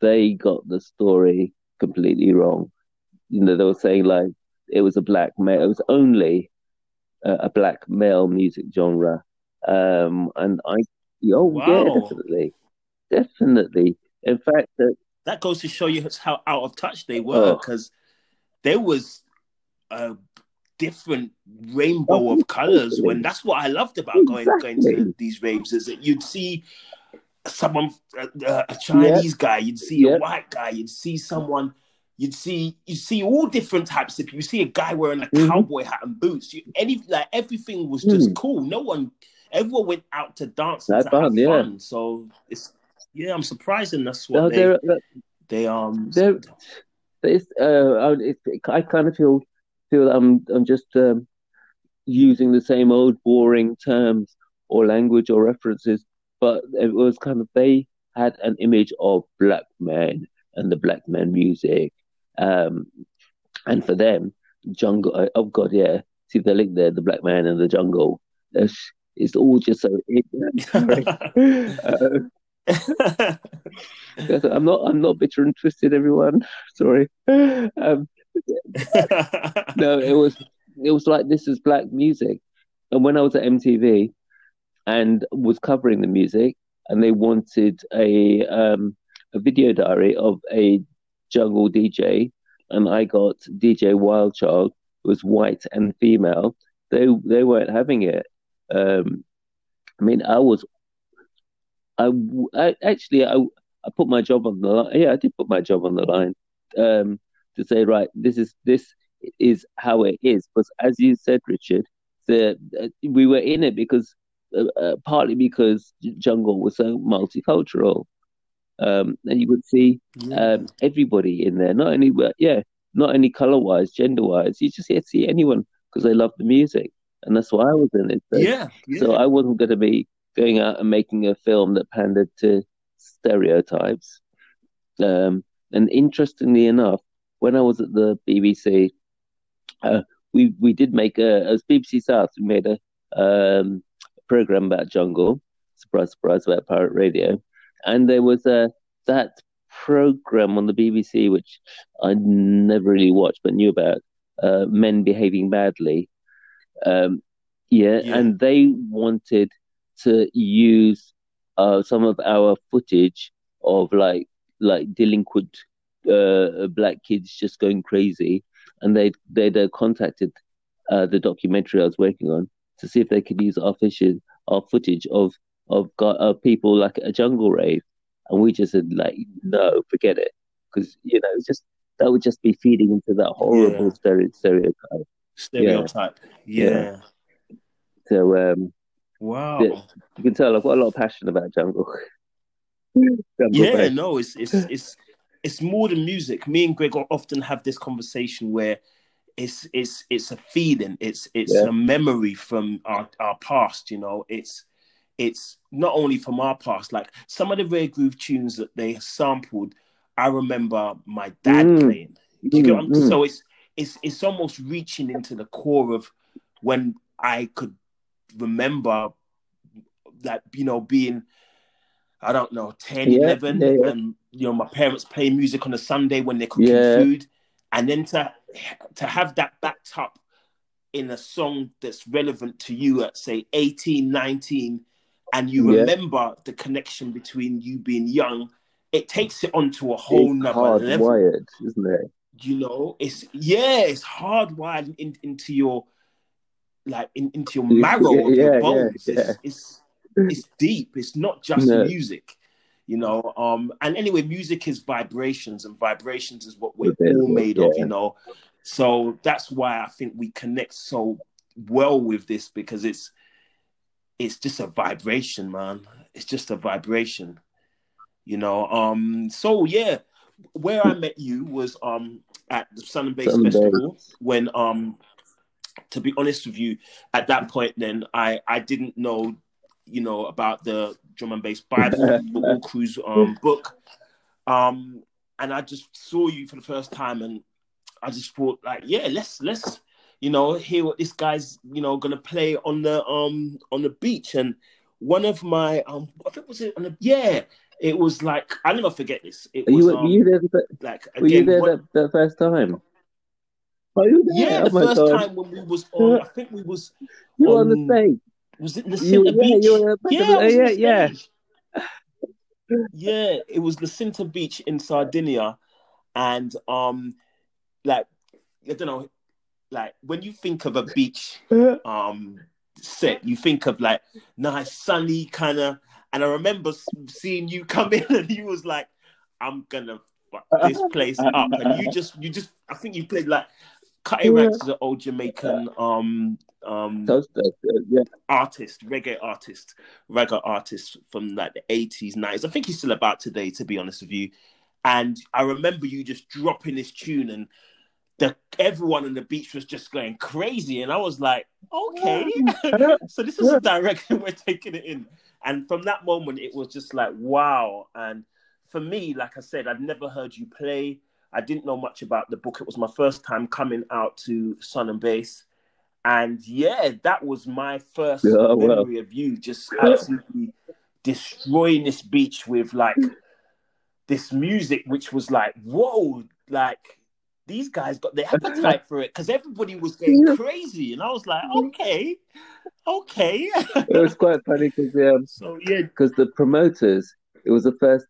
S2: they got the story completely wrong. You know, they were saying like it was a black male, it was only a, a black male music genre, um, and I, oh yeah, definitely, definitely. In fact, uh,
S1: that goes to show you how out of touch they were because there was a different rainbow of colors when that's what I loved about going going to these raves is that you'd see someone uh, uh, a Chinese guy you'd see a white guy you'd see someone you'd see you see all different types of people. You see a guy wearing a
S2: Mhm.
S1: cowboy hat and boots. You, any like everything was just
S2: Mm.
S1: cool. No one everyone went out to dance and
S2: fun, yeah.
S1: fun. So it's yeah I'm surprised and that's what
S2: no,
S1: they
S2: there-
S1: they um
S2: it's, uh, I, it, I kind of feel feel I'm I'm just um, using the same old boring terms or language or references, but it was kind of they had an image of black men and the black men music, um, and for them, jungle. uh, Oh God, yeah, see the link there, the black man and the jungle. It's, it's all just so. Uh, I'm not. I'm not bitter and twisted, everyone. Sorry. Um, no, it was. It was like this is black music, and when I was at MTV, and was covering the music, and they wanted a um, a video diary of a jungle DJ, and I got DJ Wildchild, who was white and female. They they weren't having it. Um, I mean, I was. I, I actually I I put my job on the line. Yeah, I did put my job on the line um, to say, right, this is this is how it is. Because as you said, Richard, the uh, we were in it because uh, uh, partly because jungle was so multicultural, um, and you would see um, everybody in there. Not only yeah, not only color wise, gender wise. You just get see anyone because they love the music, and that's why I was in it. So,
S1: yeah, yeah.
S2: so I wasn't going to be going out and making a film that pandered to stereotypes. Um, and interestingly enough, when I was at the BBC, uh, we we did make a as BBC South we made a um, program about jungle. Surprise, surprise about pirate radio, and there was a that program on the BBC which I never really watched but knew about. Uh, men behaving badly. Um, yeah, yeah, and they wanted to use uh, some of our footage of like like delinquent uh, black kids just going crazy, and they they'd uh, contacted uh, the documentary I was working on to see if they could use our footage our footage of of uh, people like a jungle rave, and we just said like no, forget it, because you know just that would just be feeding into that horrible yeah. stereotype.
S1: Stereotype, yeah. yeah.
S2: So um,
S1: wow,
S2: you can tell I've got a lot of passion about jungle.
S1: jungle yeah, no, it's it's it's it's more than music. Me and Greg often have this conversation where it's it's it's a feeling, it's it's yeah. a memory from our, our past, you know. It's it's not only from our past, like some of the rare groove tunes that they sampled, I remember my dad mm. playing. You mm, get mm. So it's it's it's almost reaching into the core of when I could remember that, you know, being I don't know, 10, yeah, 11, yeah, yeah. and you know, my parents play music on a Sunday when they're cooking food. And then to to have that backed up in a song that's relevant to you at say 18, 19, and you remember the connection between you being young, it takes it onto a whole it's nother level.
S2: Wired, isn't it?
S1: You know, it's yeah, it's hardwired in, into your like in, into your marrow yeah, of your bones. Yeah, yeah. It's, it's, it's deep. It's not just no. music, you know. Um, and anyway, music is vibrations, and vibrations is what we're all made of, you know. So that's why I think we connect so well with this because it's it's just a vibration, man. It's just a vibration, you know. Um, so yeah, where I met you was um at the Sun and Bass Festival when um to be honest with you, at that point, then I I didn't know, you know, about the drum and bass Bible All Crews um, book, um, and I just saw you for the first time, and I just thought like, yeah, let's let's you know hear what this guy's you know gonna play on the um on the beach, and one of my um I think was it on the yeah. It was like I never forget this. It was,
S2: you, were, um, you there? The, like again, were you there what, the, the first time?
S1: Yeah, oh the first God. time when we was on, I think we was.
S2: You were on, the stage.
S1: Was it La Cinta Beach?
S2: Yeah, yeah, yeah, yeah,
S1: yeah. yeah, it was La Cinta Beach in Sardinia, and um, like I don't know, like when you think of a beach um set, you think of like nice sunny kind of. And I remember seeing you come in, and you was like, "I'm gonna fuck this place up," and you just, you just, I think you played like Cutty Ranks is an old Jamaican um um
S2: yeah.
S1: artist, reggae artist, reggae artist from like the eighties, nineties. I think he's still about today, to be honest with you. And I remember you just dropping this tune, and the everyone on the beach was just going crazy, and I was like, okay, so this is the direction we're taking it in. And from that moment, it was just like wow. And for me, like I said, I'd never heard you play. I didn't know much about the book. It was my first time coming out to Sun and Bass. And yeah, that was my first oh, memory of you just absolutely destroying this beach with like this music, which was like, whoa, like these guys got the appetite for it because everybody was going crazy. And I was like, okay, okay.
S2: it was quite funny because um, so, yeah, because the promoters, it was the first.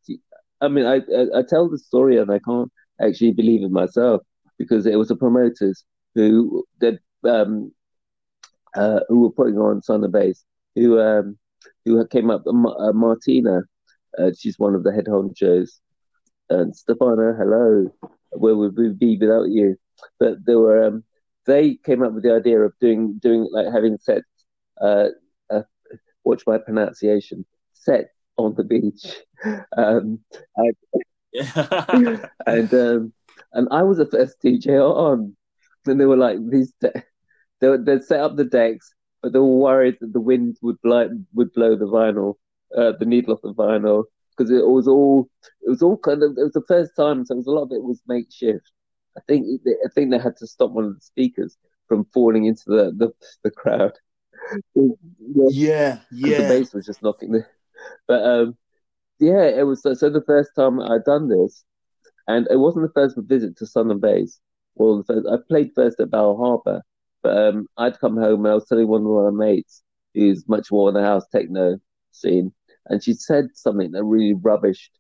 S2: I mean, I, I, I tell the story and I can't actually believe in myself because it was the promoters who that um, uh, who were putting on Sun and Bass who um, who came up uh, Martina. Uh, she's one of the head honchos. And Stefano, hello. Where would we be without you? But there were um, they came up with the idea of doing doing like having sets. Uh, uh, watch my pronunciation. Set on the beach. Um, and um, and I was the first DJ on, and they were like these. De- they would, they'd set up the decks, but they were worried that the wind would blow would blow the vinyl, uh, the needle off the vinyl, because it was all it was all kind of it was the first time, so it was a lot of it was makeshift. I think I think they had to stop one of the speakers from falling into the the, the crowd.
S1: yeah, yeah.
S2: The bass was just knocking the. But um, yeah, it was so, the first time I'd done this, and it wasn't the first visit to Sun and Bass. Well, the first, I played first at Bal Harbour, but um, I'd come home and I was telling one of my mates who's much more in the house techno scene, and she said something that really rubbished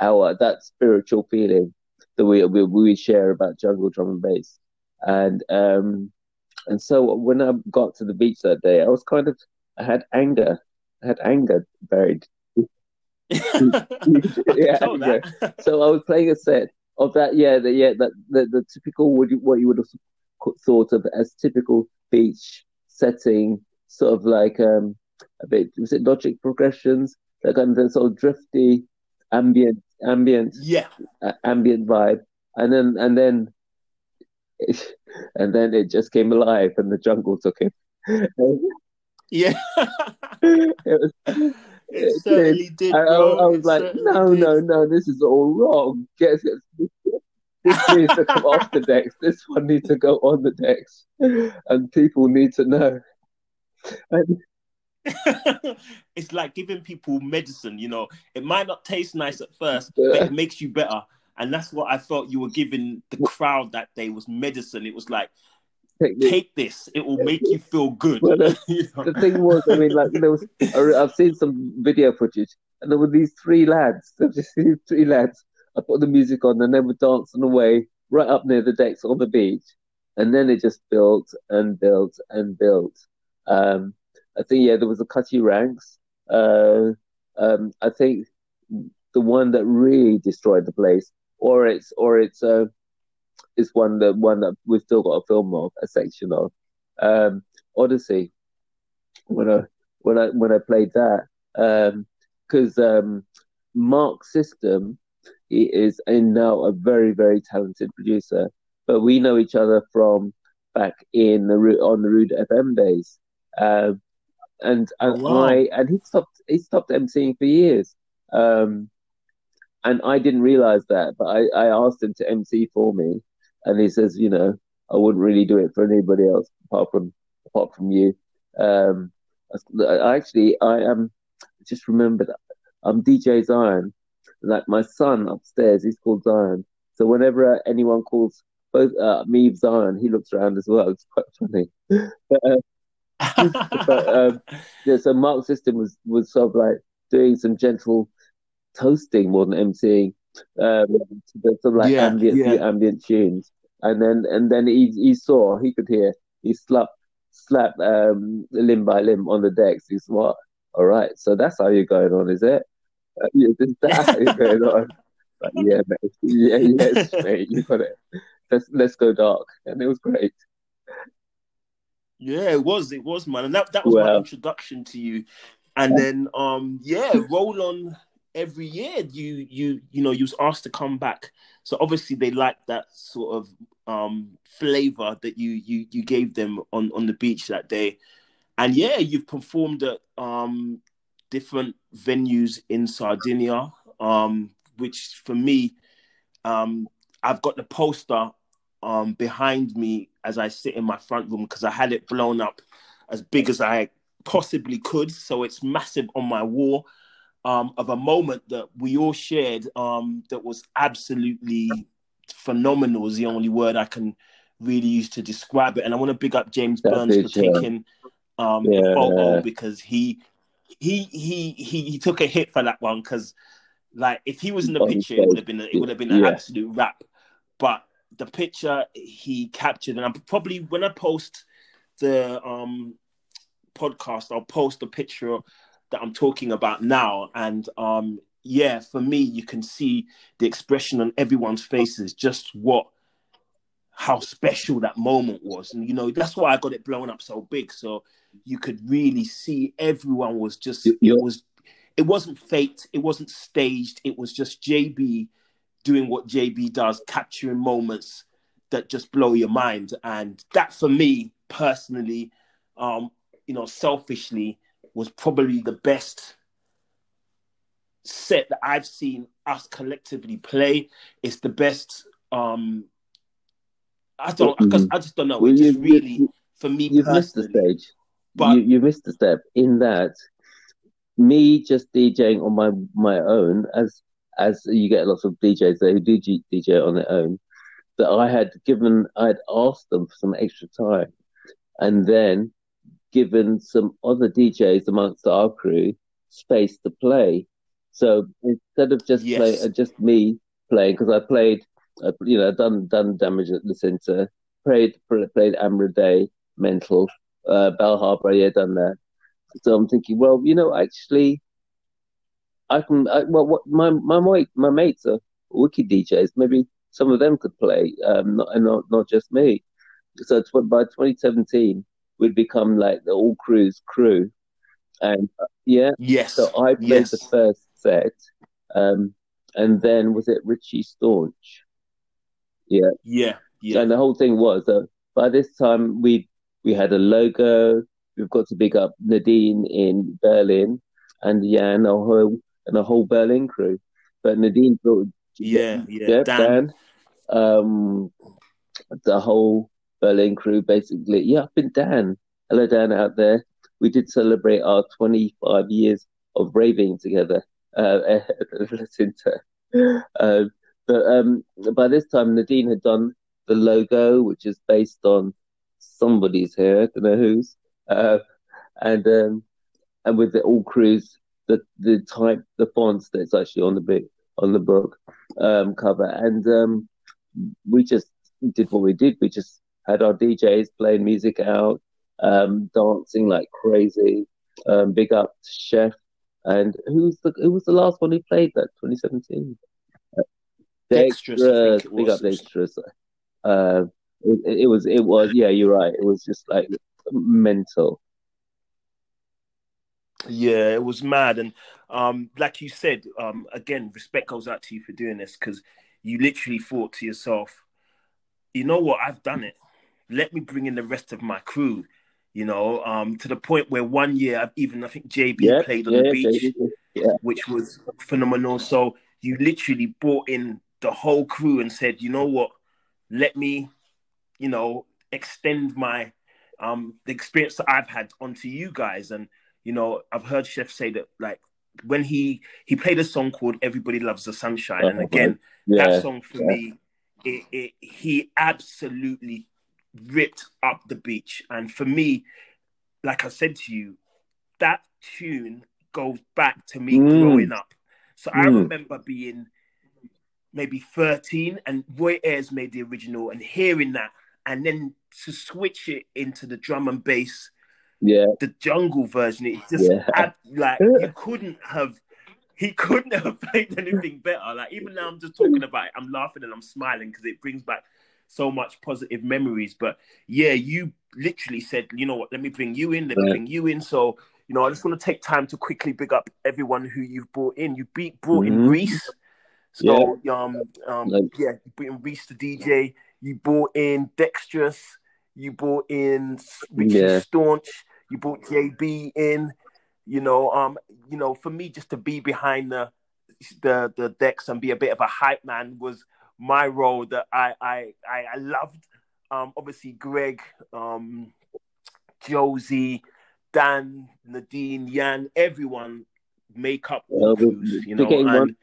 S2: our that spiritual feeling that we we, we share about jungle drum and bass, and um, and so when I got to the beach that day, I was kind of I had anger, I had anger buried. yeah, so I was playing a set of that. Yeah, the yeah that the, the typical what you, what you would have thought of as typical beach setting, sort of like um a bit was it Logical Progressions, that kind of sort of drifty ambient ambient
S1: yeah
S2: uh, ambient vibe, and then and then and then it just came alive, and the jungle took him.
S1: yeah, it was. It, it certainly did. did I, I,
S2: was like, no, did. no, no, this is all wrong. Get, this needs to come off the decks. This one needs to go on the decks, and people need to know. And,
S1: it's like giving people medicine, you know. It might not taste nice at first, but it makes you better. And that's what I felt you were giving the crowd that day was medicine. It was like, take, take this; it will make you feel good.
S2: Well, the, you know? the thing was, I mean, like there was, I've seen some video footage, and there were these three lads. There were just these three lads. I put the music on, and they were dancing away right up near the decks on the beach, and then it just built and built and built. Um, I think yeah, there was a Cutty Ranks. Uh, um, I think the one that really destroyed the place, or it's or it's uh, is one that one that we've still got a film of, a section of. Um, Odyssey. When I when I when I played that, because um, um, Mark System he is and now a very very talented producer, but we know each other from back in the on the Rude FM days. Um, and and oh, wow. I and he stopped he stopped emceeing for years. Um, and I didn't realize that, but I, I asked him to MC for me, and he says, you know, I wouldn't really do it for anybody else apart from apart from you. Um, I, actually I am just remembered I'm DJ Zion. Like my son upstairs, he's called Zion. So whenever anyone calls both uh, me Zion, he looks around as well. It's quite funny. but, uh, but um, yeah, so Mark's system was was sort of like doing some gentle toasting more than emceeing, um, some like yeah, ambient yeah. ambient tunes, and then and then he he saw he could hear he slapped slapped um, limb by limb on the decks. He's what? All right, so that's how you're going on, is it? Uh, yeah, that's how you're going on. But yeah, mate. yeah, yes, mate, you got it. Let's let's go dark, and it was great.
S1: Yeah, it was. It was, man, and that that was well, my introduction to you. And then, um, yeah, roll on every year. You you you know you was asked to come back, so obviously they liked that sort of um flavor that you you you gave them on on the beach that day. And yeah, you've performed at um different venues in Sardinia, um, which for me, um, I've got the poster um, behind me as I sit in my front room because I had it blown up as big as I possibly could. So it's massive on my wall um, of a moment that we all shared um, that was absolutely phenomenal, is the only word I can really use to describe it. And I want to big up James Burns for taking um, yeah. the photo because he he he he he took a hit for that one because like if he was in the picture, it would have been a, it would have been an yeah. absolute rap. But the picture he captured, and I'm probably when I post the um podcast, I'll post the picture that I'm talking about now. And um yeah, for me, you can see the expression on everyone's faces, just what how special that moment was. And you know, that's why I got it blown up so big. So you could really see everyone was just it was it wasn't faked, it wasn't staged, it was just JB doing what JB does, capturing moments that just blow your mind. And that for me personally, um, you know, selfishly, was probably the best set that I've seen us collectively play. It's the best. Um, I don't. Mm-hmm. I just don't know. Well, it just really, you, for me,
S2: you've missed the stage. But you, you missed the step in that me just DJing on my my own, as as you get lots of DJs there who do DJ on their own, that I had given, I had asked them for some extra time, and then given some other DJs amongst our crew space to play. So instead of just yes. play, uh, just me playing, because I played, uh, you know, done done damage at the center, played played Ambra Day, Mental, uh, Bell Harbor, yeah, done that. So I'm thinking, well, you know, actually, I can. I, well, what my my my mates are wicked DJs. Maybe some of them could play, um, not not not just me. So by 2017, we'd become like the all crews crew, and uh, yeah,
S1: yes.
S2: So I played yes. the first set, um, and then was it Richie Staunch? Yeah,
S1: yeah, yeah.
S2: And the whole thing was that by this time we we had a logo. We've got to big up Nadine in Berlin and Jan, a whole and a whole Berlin crew. But Nadine brought
S1: yeah, yeah, Dan, Dan
S2: um, the whole Berlin crew basically. Yeah, I've been Dan. Hello, Dan, out there. We did celebrate our 25 years of raving together. Uh, uh, but um, by this time, Nadine had done the logo, which is based on somebody's hair, I don't know whose, uh, and um, and with the all crews, the the type, the fonts that's actually on the big on the book um, cover, and um, we just did what we did. We just had our DJs playing music out, um, dancing like crazy. Um, big up Chef, and who's the who was the last one who played that 2017? Uh, Dexterous, big up Dexterous. Uh, it, it was it was yeah, you're right. It was just like mental.
S1: Yeah, it was mad, and um, like you said, um, again, respect goes out to you for doing this because you literally thought to yourself, you know what, I've done it. Let me bring in the rest of my crew. You know, um, to the point where one year, I've even I think JB yeah, played on yeah, the beach, yeah. which was phenomenal. So you literally brought in the whole crew and said, you know what, let me, you know, extend my um the experience that I've had onto you guys and you know, I've heard Chef say that like when he he played a song called "Everybody Loves the Sunshine," and again, yeah. that song for me, it, it, he absolutely ripped up the beach. And for me, like I said to you, that tune goes back to me mm. growing up. So mm. I remember being maybe 13 and Roy Ayers made the original and hearing that and then to switch it into the drum and bass
S2: yeah,
S1: the jungle version. It just yeah. had, like you couldn't have. He couldn't have played anything better. Like even now, I'm just talking about it. I'm laughing and I'm smiling because it brings back so much positive memories. But yeah, you literally said, you know what? Let me bring you in. Let me bring you in. So you know, I just want to take time to quickly big up everyone who you've brought in. You beat brought mm-hmm. in Reese. So yeah. um um like, yeah, you brought in Reese the DJ. You brought in Dexterous. You brought in Richie yeah. Staunch. You brought JB in. You know, um, you know, for me, just to be behind the the the decks and be a bit of a hype man was my role that I I I, I loved. Um, obviously, Greg, um, Josie, Dan, Nadine, Jan, everyone make up all crews, you know. And
S2: one,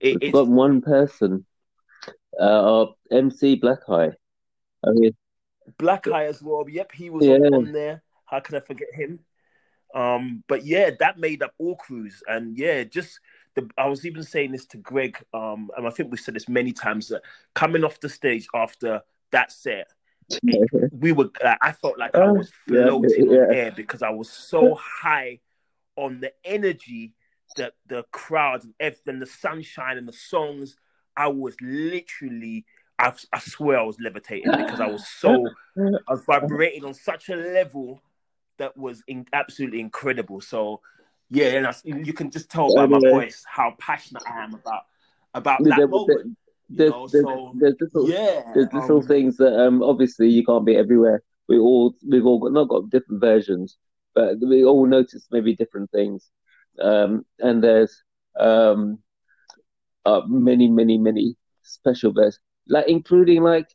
S2: it, it's got one person, uh, MC Black Eye. I mean,
S1: Black Eye as well. Yep, he was yeah. on there. How can I forget him? Um, but yeah, that made up all crews, and yeah, just the. I was even saying this to Greg, um, and I think we've said this many times that coming off the stage after that set, it, we were. Uh, I felt like I oh, was floating yeah, yeah. on air because I was so high on the energy that the crowd and everything, the sunshine and the songs. I was literally I, I swear I was levitating because I was so I was vibrating on such a level that was in, absolutely incredible. So yeah, and you can just tell by my voice how passionate I am about about that there, moment.
S2: There's, there's, so, there's little, yeah, there's little um, things that um, obviously you can't be everywhere. We all we've all got, not got different versions, but we all notice maybe different things. Um, and there's um, uh, many, many, many special verses, like including like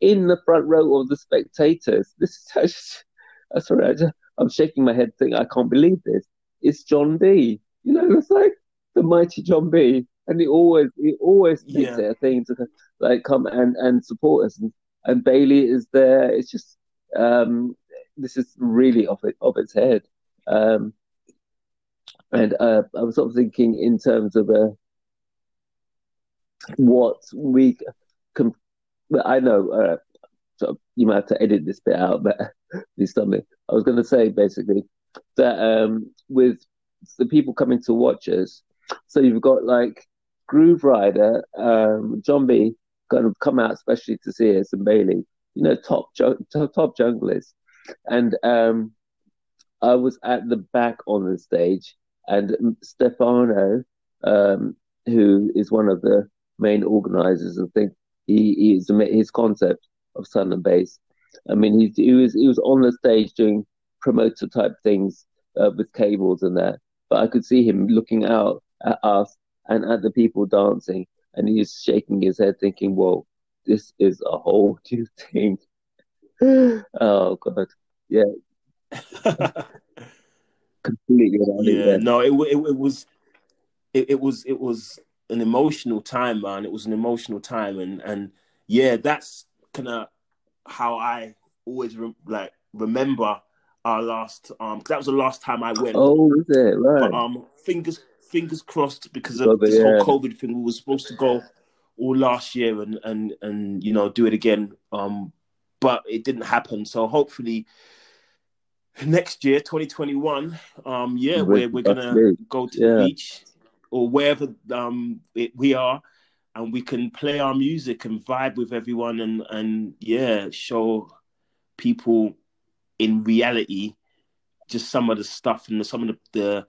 S2: in the front row of the spectators. This is just, I'm sorry, I am shaking my head, thinking I can't believe this. It's John B. You know, it's like the mighty John B. And he always, he always makes yeah. it a thing to like come and and support us. And, and Bailey is there. It's just, um, this is really off it off its head. Um, and uh, I was sort of thinking in terms of uh, what we can. I know uh, so you might have to edit this bit out, but stop me. I was going to say basically that um, with the people coming to watch us, so you've got like Grooverider, um, John B, come out especially to see us and Bailey, you know, top top, top junglers, and um, I was at the back on the stage, and Stefano, um, who is one of the main organizers, I think he, he's his concept of Sun and Bass. I mean, he, he was he was on the stage doing promoter type things uh, with cables and that, but I could see him looking out at us and at the people dancing, and he's shaking his head, thinking, "Whoa, this is a whole new thing." oh God, yeah.
S1: completely. Yeah, no, it, it, it was it, it was it was an emotional time, man. It was an emotional time, and and yeah, that's kind of how I always re- like remember our last um that was the last time I went.
S2: Oh, is it right?
S1: But, um, fingers fingers crossed because of this yeah. whole COVID thing. We were supposed to go all last year and and and you know do it again. Um, but it didn't happen. So hopefully next year, 2021, um, yeah, we're we're gonna go to yeah. the beach or wherever um it, we are, and we can play our music and vibe with everyone, and and yeah, show people in reality just some of the stuff and some of the, the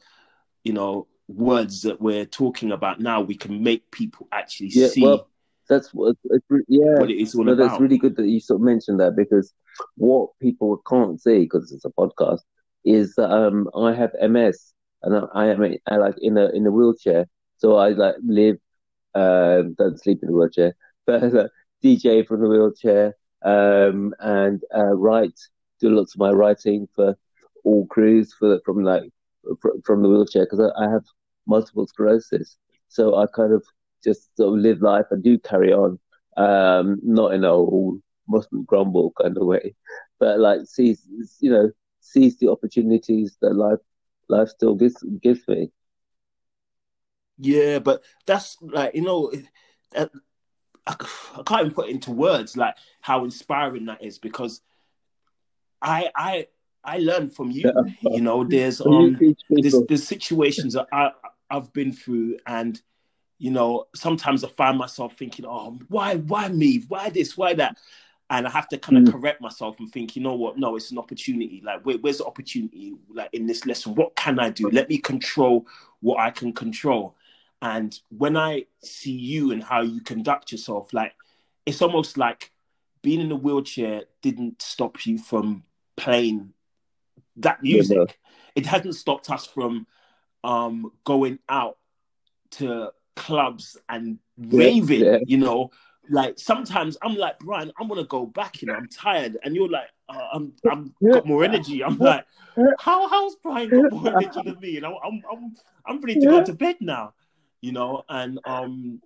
S1: you know words that we're talking about now. We can make people actually yeah, see. Well,
S2: that's what it's, yeah. What it is all no, about. That's really good that you sort of mentioned that because what people can't see because it's a podcast is that um, I have MS and I, am I like in a in a wheelchair, so I like live, uh, don't sleep in a wheelchair, but uh, DJ from the wheelchair um, and uh, write, do lots of my writing for all crews for from like from the wheelchair because I, I have multiple sclerosis, so I kind of just sort of live life and do carry on, um, not in a all mustn't grumble kind of way, but like seize, you know, seize the opportunities that life life still gives gives me.
S1: Yeah, but that's like you know, I, I can't even put into words like how inspiring that is because I I I learned from you. You know, there's um there's, there's situations that I I've been through and you know, sometimes I find myself thinking, oh, why, why me? Why this? Why that? And I have to kind of mm. correct myself and think, you know what? No, it's an opportunity. Like, where, where's the opportunity? Like in this lesson, what can I do? Let me control what I can control. And when I see you and how you conduct yourself, like it's almost like being in a wheelchair didn't stop you from playing that music. Yeah. It hasn't stopped us from um, going out to clubs and raving, yeah, yeah. you know. Like sometimes I'm like, Brian, I'm gonna go back, you know, I'm tired. And you're like, uh, I'm I'm got more energy. I'm like, how how's Brian got more energy than me? And I'm I'm I'm, ready to go to bed now, you know, and um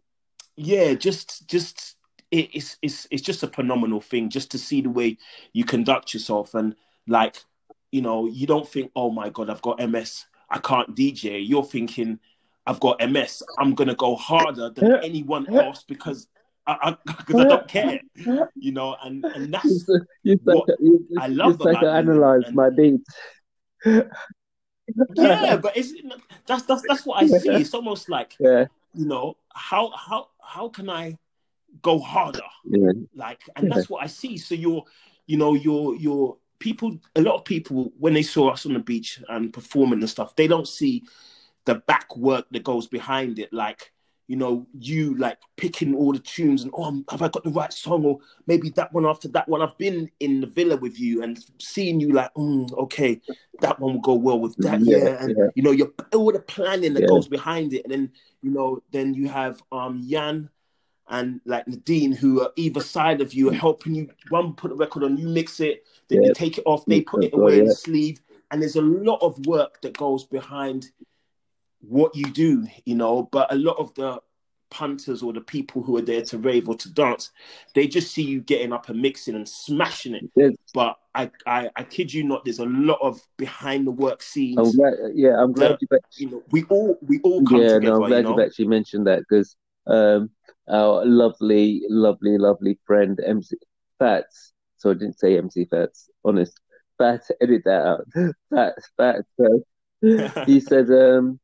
S1: yeah, just just it's it's it's just a phenomenal thing just to see the way you conduct yourself and like you know you don't think oh my god I've got MS I can't DJ you're thinking I've got MS. I'm gonna go harder than anyone else because I, because I, I, don't care, you know, and and that's you, you what you, I love you about
S2: analyze and, my beats.
S1: yeah, but it's that's that's that's what I see. It's almost like yeah. you know how how how can I go harder? Yeah. Like, and yeah. that's what I see. So you're, you know, you're you're people. A lot of people when they saw us on the beach and performing and stuff, they don't see the back work that goes behind it, like you know, you like picking all the tunes and oh, have I got the right song or maybe that one after that one. I've been in the villa with you and seeing you like, mm, okay, that one will go well with that, yeah, yeah. and yeah. you know, you're all the planning that goes behind it, and then you know, then you have um Jan and like Nadine who are either side of you, helping you. One put a record on, you mix it, then you take it off, they put it away in the sleeve, and there's a lot of work that goes behind what you do, you know, but a lot of the punters or the people who are there to rave or to dance, they just see you getting up and mixing and smashing it. Yes. But I, I, I kid you not, there's a lot of behind the work scenes.
S2: I'm glad, yeah, I'm glad
S1: that, you, you know we all we all come yeah, together.
S2: No, I'm glad
S1: you know?
S2: have actually mentioned that because um, our lovely, lovely, lovely friend MC Fats. So I didn't say MC Fats. Honest, Fats. Edit that out. Fats, Fats. He said, um,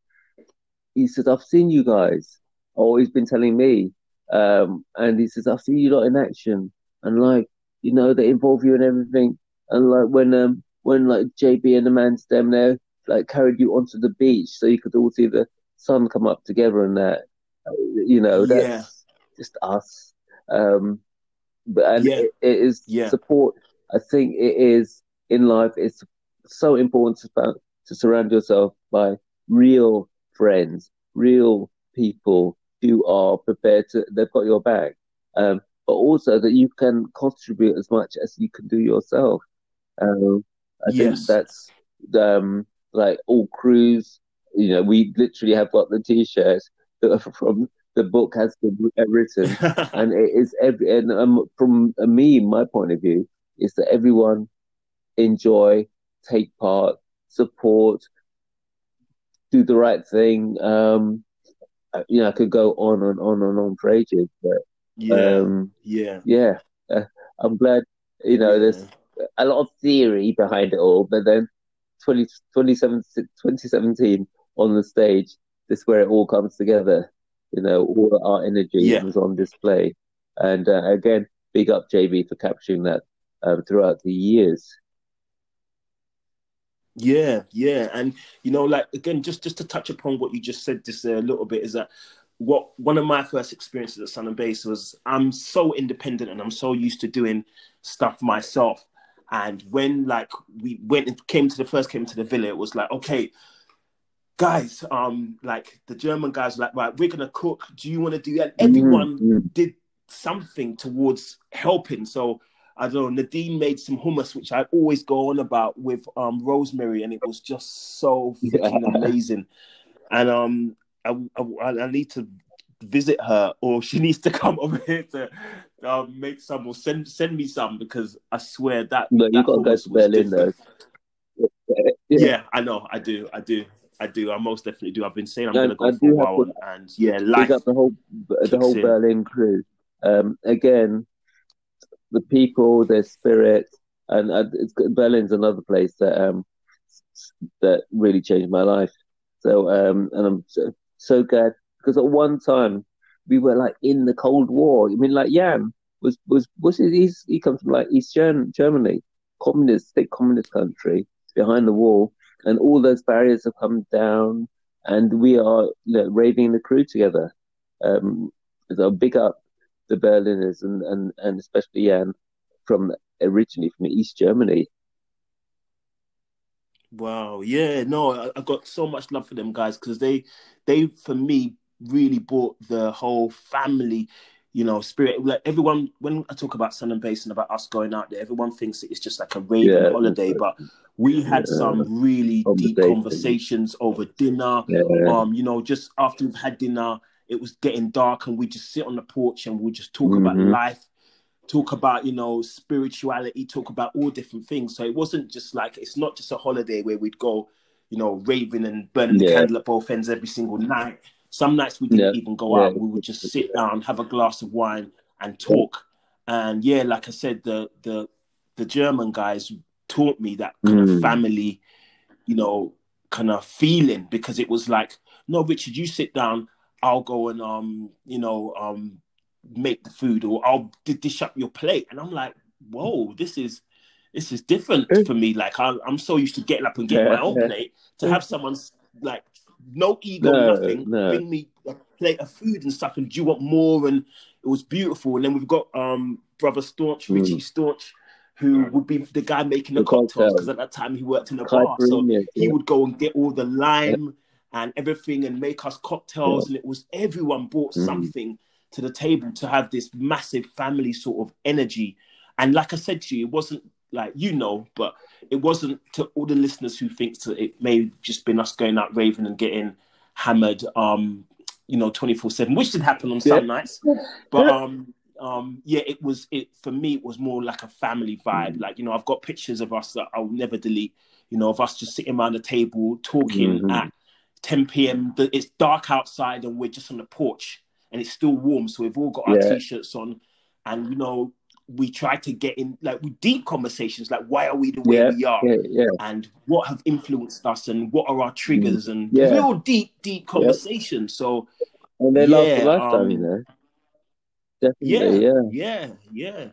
S2: he said, I've seen you guys. Oh, he's been telling me. Um, and he says, I've seen you lot in action. And like, you know, they involve you in everything. And like when um when like JB and the man stem there like carried you onto the beach so you could all see the sun come up together and that you know that's yeah. Just us. Um but and yeah. it, it is yeah. support I think it is in life it's so important to to surround yourself by real friends, real people who are prepared to, they've got your back. Um, but also that you can contribute as much as you can do yourself. Um, I yes. think that's um, like all crews. You know, we literally have got the t-shirts that are from the book has been written, and it is every. And um, from me, my point of view, is that everyone enjoy, take part, support, do the right thing. Um, uh, you know, I could go on and on and on for ages, but
S1: yeah, um, yeah,
S2: yeah. Uh, I'm glad. You know, yeah. there's a lot of theory behind it all, but then 20, 2017 on the stage, this is where it all comes together. You know, all our energy yeah. was on display, and uh, again, big up JB for capturing that um, throughout the years.
S1: Yeah, yeah, and you know, like again, just just to touch upon what you just said just a little bit is that what one of my first experiences at Sun and Bass was I'm so independent and I'm so used to doing stuff myself. And when like we went and came to the first came to the villa, it was like, okay, guys, um, like the German guys like, right, we're gonna cook. Do you want to do that? Mm-hmm, everyone mm-hmm. did something towards helping. So I don't know, Nadine made some hummus, which I always go on about with um, rosemary, and it was just so freaking yeah. amazing. And um, I, I, I, need to visit her, or she needs to come over here to um, make some, or send send me some because I swear that.
S2: No, you got to go to Berlin though.
S1: Yeah. yeah. I know, I do, I do. I do. I most definitely do. I've been saying I'm going to go for a while, to, and, and yeah, life.
S2: Up the whole the whole Berlin crew. Um, again, the people, their spirit, and uh, Berlin's another place that um that really changed my life. So um, and I'm so, so glad because at one time we were like in the Cold War. I mean, like Jan was was was he's, he comes from like East Germany, communist, state communist country behind the wall, and all those barriers have come down, and we are you know, raving the crew together. Um, so big up the Berliners and, and, and especially Jan from originally from East Germany.
S1: Wow, yeah, no, I, I got so much love for them guys because they, they for me really brought the whole family, you know, spirit. Like everyone, when I talk about Sun and Bass and about us going out there, everyone thinks it's just like a raving yeah, holiday, but we had yeah. some really deep conversations over dinner. Yeah. Um, you know, just after we've had dinner, it was getting dark and we just sit on the porch and we just talk mm-hmm. about life talk about you know spirituality talk about all different things so it wasn't just like it's not just a holiday where we'd go you know raving and burning yeah. the candle at both ends every single night some nights we didn't even go out we would just sit down have a glass of wine and talk and yeah like i said the the the german guys taught me that kind mm. of family you know kind of feeling because it was like no richard you sit down I'll go and um, you know, um, make the food, or I'll dish up your plate. And I'm like, whoa, this is this is different for me. Like I, am so used to getting up and getting yeah, my own yeah. plate to have someone's like no ego, no, nothing, no. bring me a plate of food and stuff. And do you want more? And it was beautiful. And then we've got um brother Staunch,
S2: Mm.
S1: Richie Staunch, who would be the guy making the,
S2: The
S1: cocktails because at that time he worked in a bar. So he
S2: yeah.
S1: would go and get all the lime and everything and make us cocktails. And it was everyone brought
S2: Mm.
S1: something to the table to have this massive family sort of energy. And like I said to you, it wasn't like you know, but it wasn't to all the listeners who think that it may have just been us going out raving and getting hammered, um, you know, twenty four seven, which did happen on some
S2: Yeah.
S1: nights. But um, um, yeah, it was it for me. It was more like a family vibe. Like you know, I've got pictures of us that I'll never delete. You know, of us just sitting around the table talking
S2: Mhm.
S1: at 10 p.m. It's dark outside and we're just on the porch and it's still warm. So we've all got our
S2: Yeah.
S1: t-shirts on, and you know, we try to get in like with deep conversations, like why are we the way
S2: Yeah,
S1: we are,
S2: yeah, yeah.
S1: and what have influenced us, and what are our triggers, and
S2: Mm. Yeah.
S1: real deep, deep conversations. So
S2: And they
S1: Yeah,
S2: a lifetime,
S1: um,
S2: you know.
S1: Yeah,
S2: Definitely, yeah.
S1: yeah, yeah.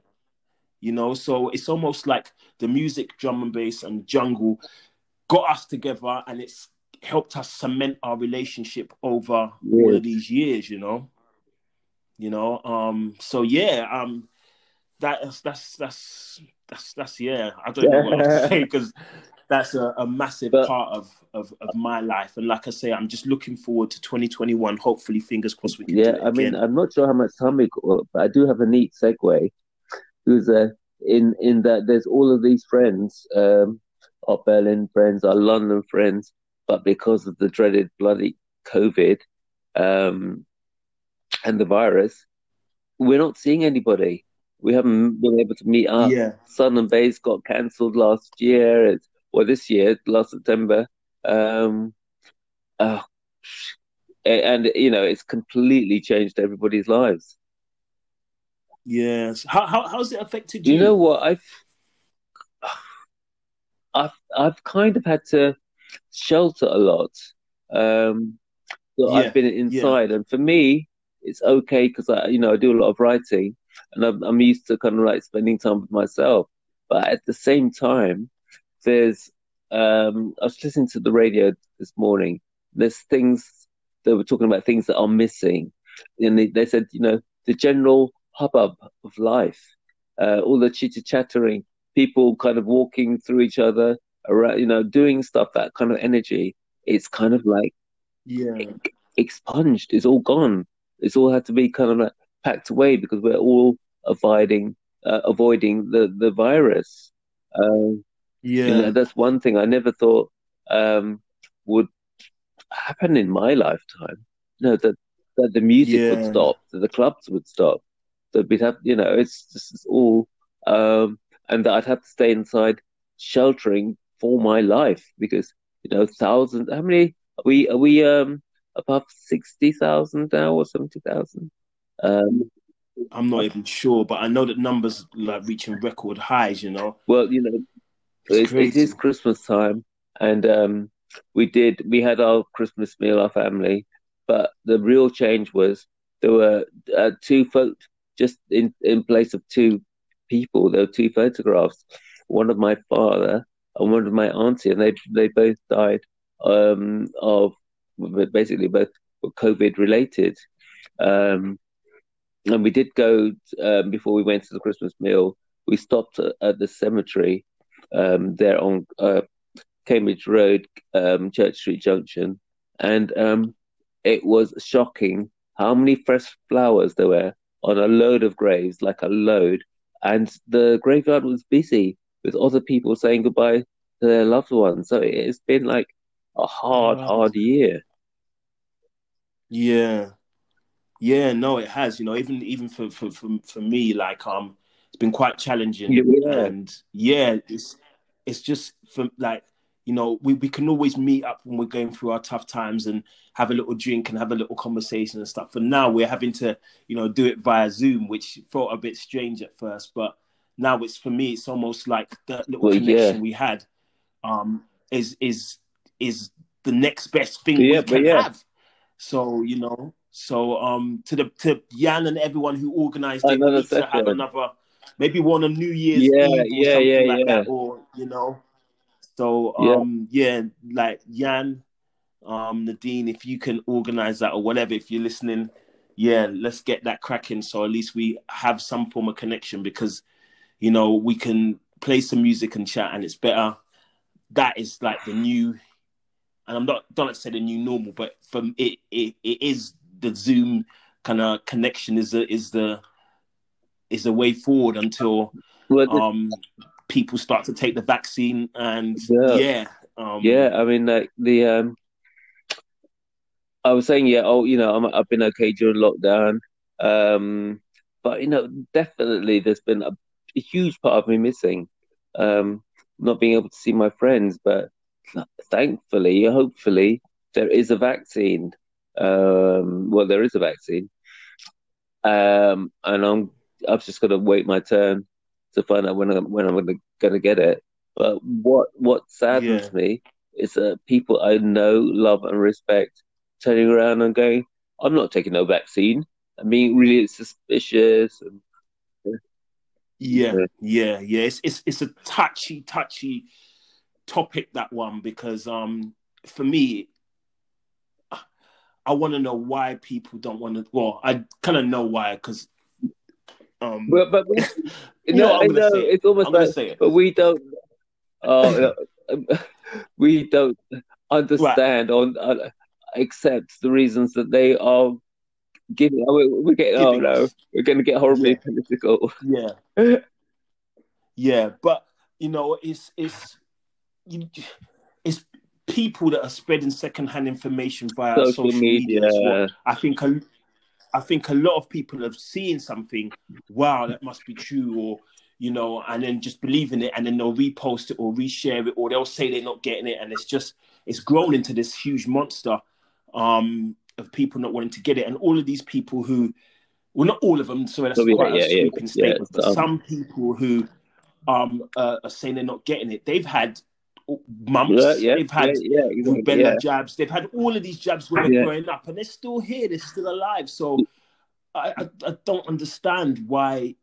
S1: You know, so it's almost like the music, drum and bass, and jungle got us together, and it's helped us cement our relationship over all of these years. You know, you know. Um. So yeah. Um. That's that's that's that's that's yeah. I don't know what to say because that's a, a massive
S2: But-
S1: part of, of of my life. And like I say, I'm just looking forward to 2021. Hopefully, fingers crossed we can
S2: Yeah, I mean,
S1: again.
S2: I'm not sure how much time we got, but I do have a neat segue. Who's uh, in in that there's all of these friends, um, our Berlin friends, our London friends, but because of the dreaded bloody COVID, um, and the virus, we're not seeing anybody. We haven't been able to meet up.
S1: yeah.
S2: Sun and Bass got cancelled last year, it's, well, this year, last September. Um, oh, and you know, it's completely changed everybody's lives.
S1: Yes. How, how how's it affected you?
S2: you know what? I've, I've, I've kind of had to shelter a lot. Um, so
S1: Yeah,
S2: I've been inside, and for me, it's okay because I, you know, I do a lot of writing, and I'm, I'm used to kind of like spending time with myself. But at the same time, there's, um, I was listening to the radio this morning. There's things they were talking about things that are missing, and they, they said, you know, the general hubbub of life, uh, all the chitter chattering, people kind of walking through each other around, you know, doing stuff, that kind of energy. It's kind of like
S1: Yeah.
S2: expunged. It's all gone. It's all had to be kind of like packed away because we're all avoiding uh, avoiding the the virus. Um,
S1: Yeah.
S2: you know, that's one thing I never thought um, would happen in my lifetime. No, that that the music would stop, that the clubs would stop, that we'd have, you know, it's just it's all, um, and that I'd have to stay inside, sheltering for my life because you know, thousands. How many are we? Are we um above sixty thousand now or seventy thousand? Um,
S1: I'm not even sure, but I know that numbers like reaching record highs. You know,
S2: well, you know,
S1: it's
S2: it, it is Christmas time, and um, we did we had our Christmas meal, our family, but the real change was there were uh, two folk just in in place of two people. There were two photographs, one of my father and one of my auntie, and they they both died um, of basically both were COVID related. Um, and we did go um, before we went to the Christmas meal. We stopped at, at the cemetery um, there on uh, Cambridge Road, um, Church Street Junction, and um, it was shocking how many fresh flowers there were on a load of graves, like a load, and the graveyard was busy with other people saying goodbye to their loved ones. So it's been like a hard,
S1: Wow.
S2: hard year.
S1: Yeah, yeah. No, it has. You know, even even for for for, for me, like um, it's been quite challenging.
S2: Yeah.
S1: And yeah, it's it's just for like you know we, we can always meet up when we're going through our tough times and have a little drink and have a little conversation and stuff. For now, we're having to you know do it via Zoom, which felt a bit strange at first, but now it's for me it's almost like that little
S2: Well,
S1: connection
S2: yeah.
S1: we had um is is is the next best thing
S2: Yeah,
S1: we can
S2: yeah.
S1: have. So you know, so um to the to Jan and everyone who organised it, we need to have another maybe one on New Year's
S2: Yeah,
S1: Eve or
S2: yeah,
S1: something
S2: yeah,
S1: like
S2: yeah.
S1: that, or you know. So
S2: Yeah.
S1: um yeah, like Jan, um, Nadine, if you can organize that or whatever, if you're listening, yeah, let's get that cracking. So at least we have some form of connection because, you know, we can play some music and chat, and it's better. That is like the new, and I'm not don't like to say the new normal, but from it, it, it is the Zoom kind of connection is the is the is the way forward until um people start to take the vaccine and yeah, yeah,
S2: um, yeah I mean like the um I was saying, yeah, oh, you know, i have been okay during lockdown. Um, but, you know, definitely there's been a, a huge part of me missing, um, not being able to see my friends. But thankfully, hopefully, there is a vaccine. Um, well, there is a vaccine. Um, and I'm, I've just got to wait my turn to find out when I'm, when I'm going to gonna get it. But what, what saddens yeah. me is that people I know, love, and respect turning around and going, I'm not taking no vaccine. and being really it's suspicious. And,
S1: yeah, yeah, yeah. It's, it's it's a touchy, touchy topic that one because um for me, I want to know why people don't want to. Well, I kind of know why because. Um,
S2: but, but we, no, know, it. it's almost I'm like, but we don't. Uh, we don't understand right. on. Uh, accept the reasons that they are giving. we're getting. Oh, giving oh no, we're going to get horribly
S1: yeah.
S2: political.
S1: Yeah, yeah, but you know, it's it's you, it's people that are spreading secondhand information via social, social media. media I think a, I think a lot of people have seen something. Wow, that must be true, or you know, and then just believing it, and then they'll repost it or reshare it, or they'll say they're not getting it, and it's just it's grown into this huge monster um, of people not wanting to get it, and all of these people who, well, not all of them. So that's quite yeah, a sweeping yeah, statement. but um, some people who um, uh, are saying they're not getting it, they've had mumps, they've had rubella jabs, they've had all of these jabs when they're growing up, and they're still here, they're still alive. So mm. I, I, I don't understand why.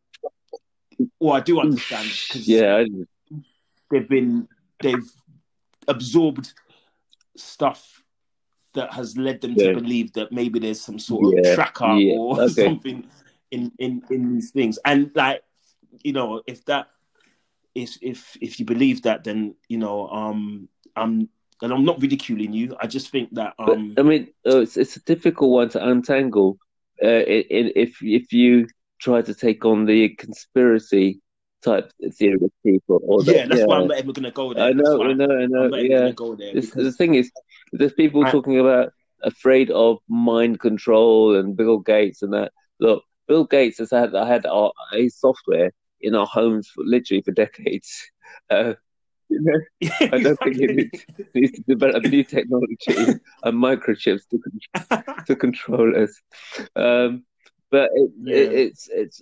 S1: Well, I do mm. understand because
S2: yeah,
S1: they've been they've absorbed stuff that has led them yeah. to believe that maybe there's some sort of tracker yeah. or okay. something in, in in these things. And like, you know, if that is if if you believe that, then you know, um, I'm and I'm not ridiculing you. I just think that um,
S2: but, I mean, uh, it's it's a difficult one to untangle. Uh, if if you try to take on the conspiracy type theory of people.
S1: Or yeah, that's yeah. why I'm not ever going to go there. I
S2: know, I know, I know. yeah, go there because... the thing is, there's people I... talking about afraid of mind control and Bill Gates and that. Look, Bill Gates has had I had our, a software in our homes for literally for decades. Uh, you know, I don't think it needs, needs, to develop new technology and microchips to to control us. Um, but it, yeah. it, it's it's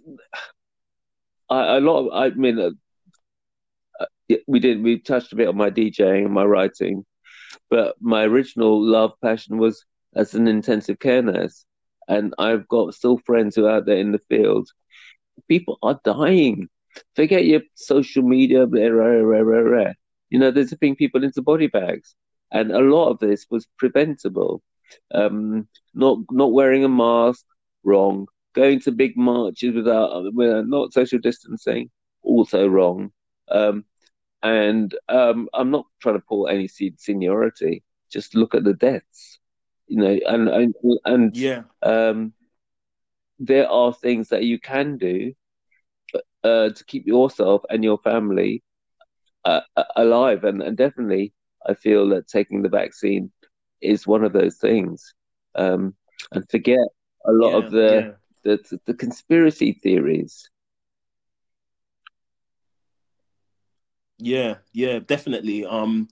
S2: I, a lot of I mean, uh, uh, we did we touched a bit on my DJing and my writing, but my original love passion was as an intensive care nurse, and I've got still friends who are out there in the field. People are dying. Forget your social media, blah, blah, blah, blah, blah. You know, they're zipping people into body bags, and a lot of this was preventable. Um, not not wearing a mask, wrong going to big marches without, without not social distancing, also wrong. Um, and um, I'm not trying to pull any seniority. Just look at the deaths, you know, and and, and
S1: yeah,
S2: um, there are things that you can do uh, to keep yourself and your family uh, alive, and, and definitely, I feel that taking the vaccine is one of those things. Um, and forget a lot yeah, of the yeah the, the conspiracy theories.
S1: Yeah, yeah, definitely. Um,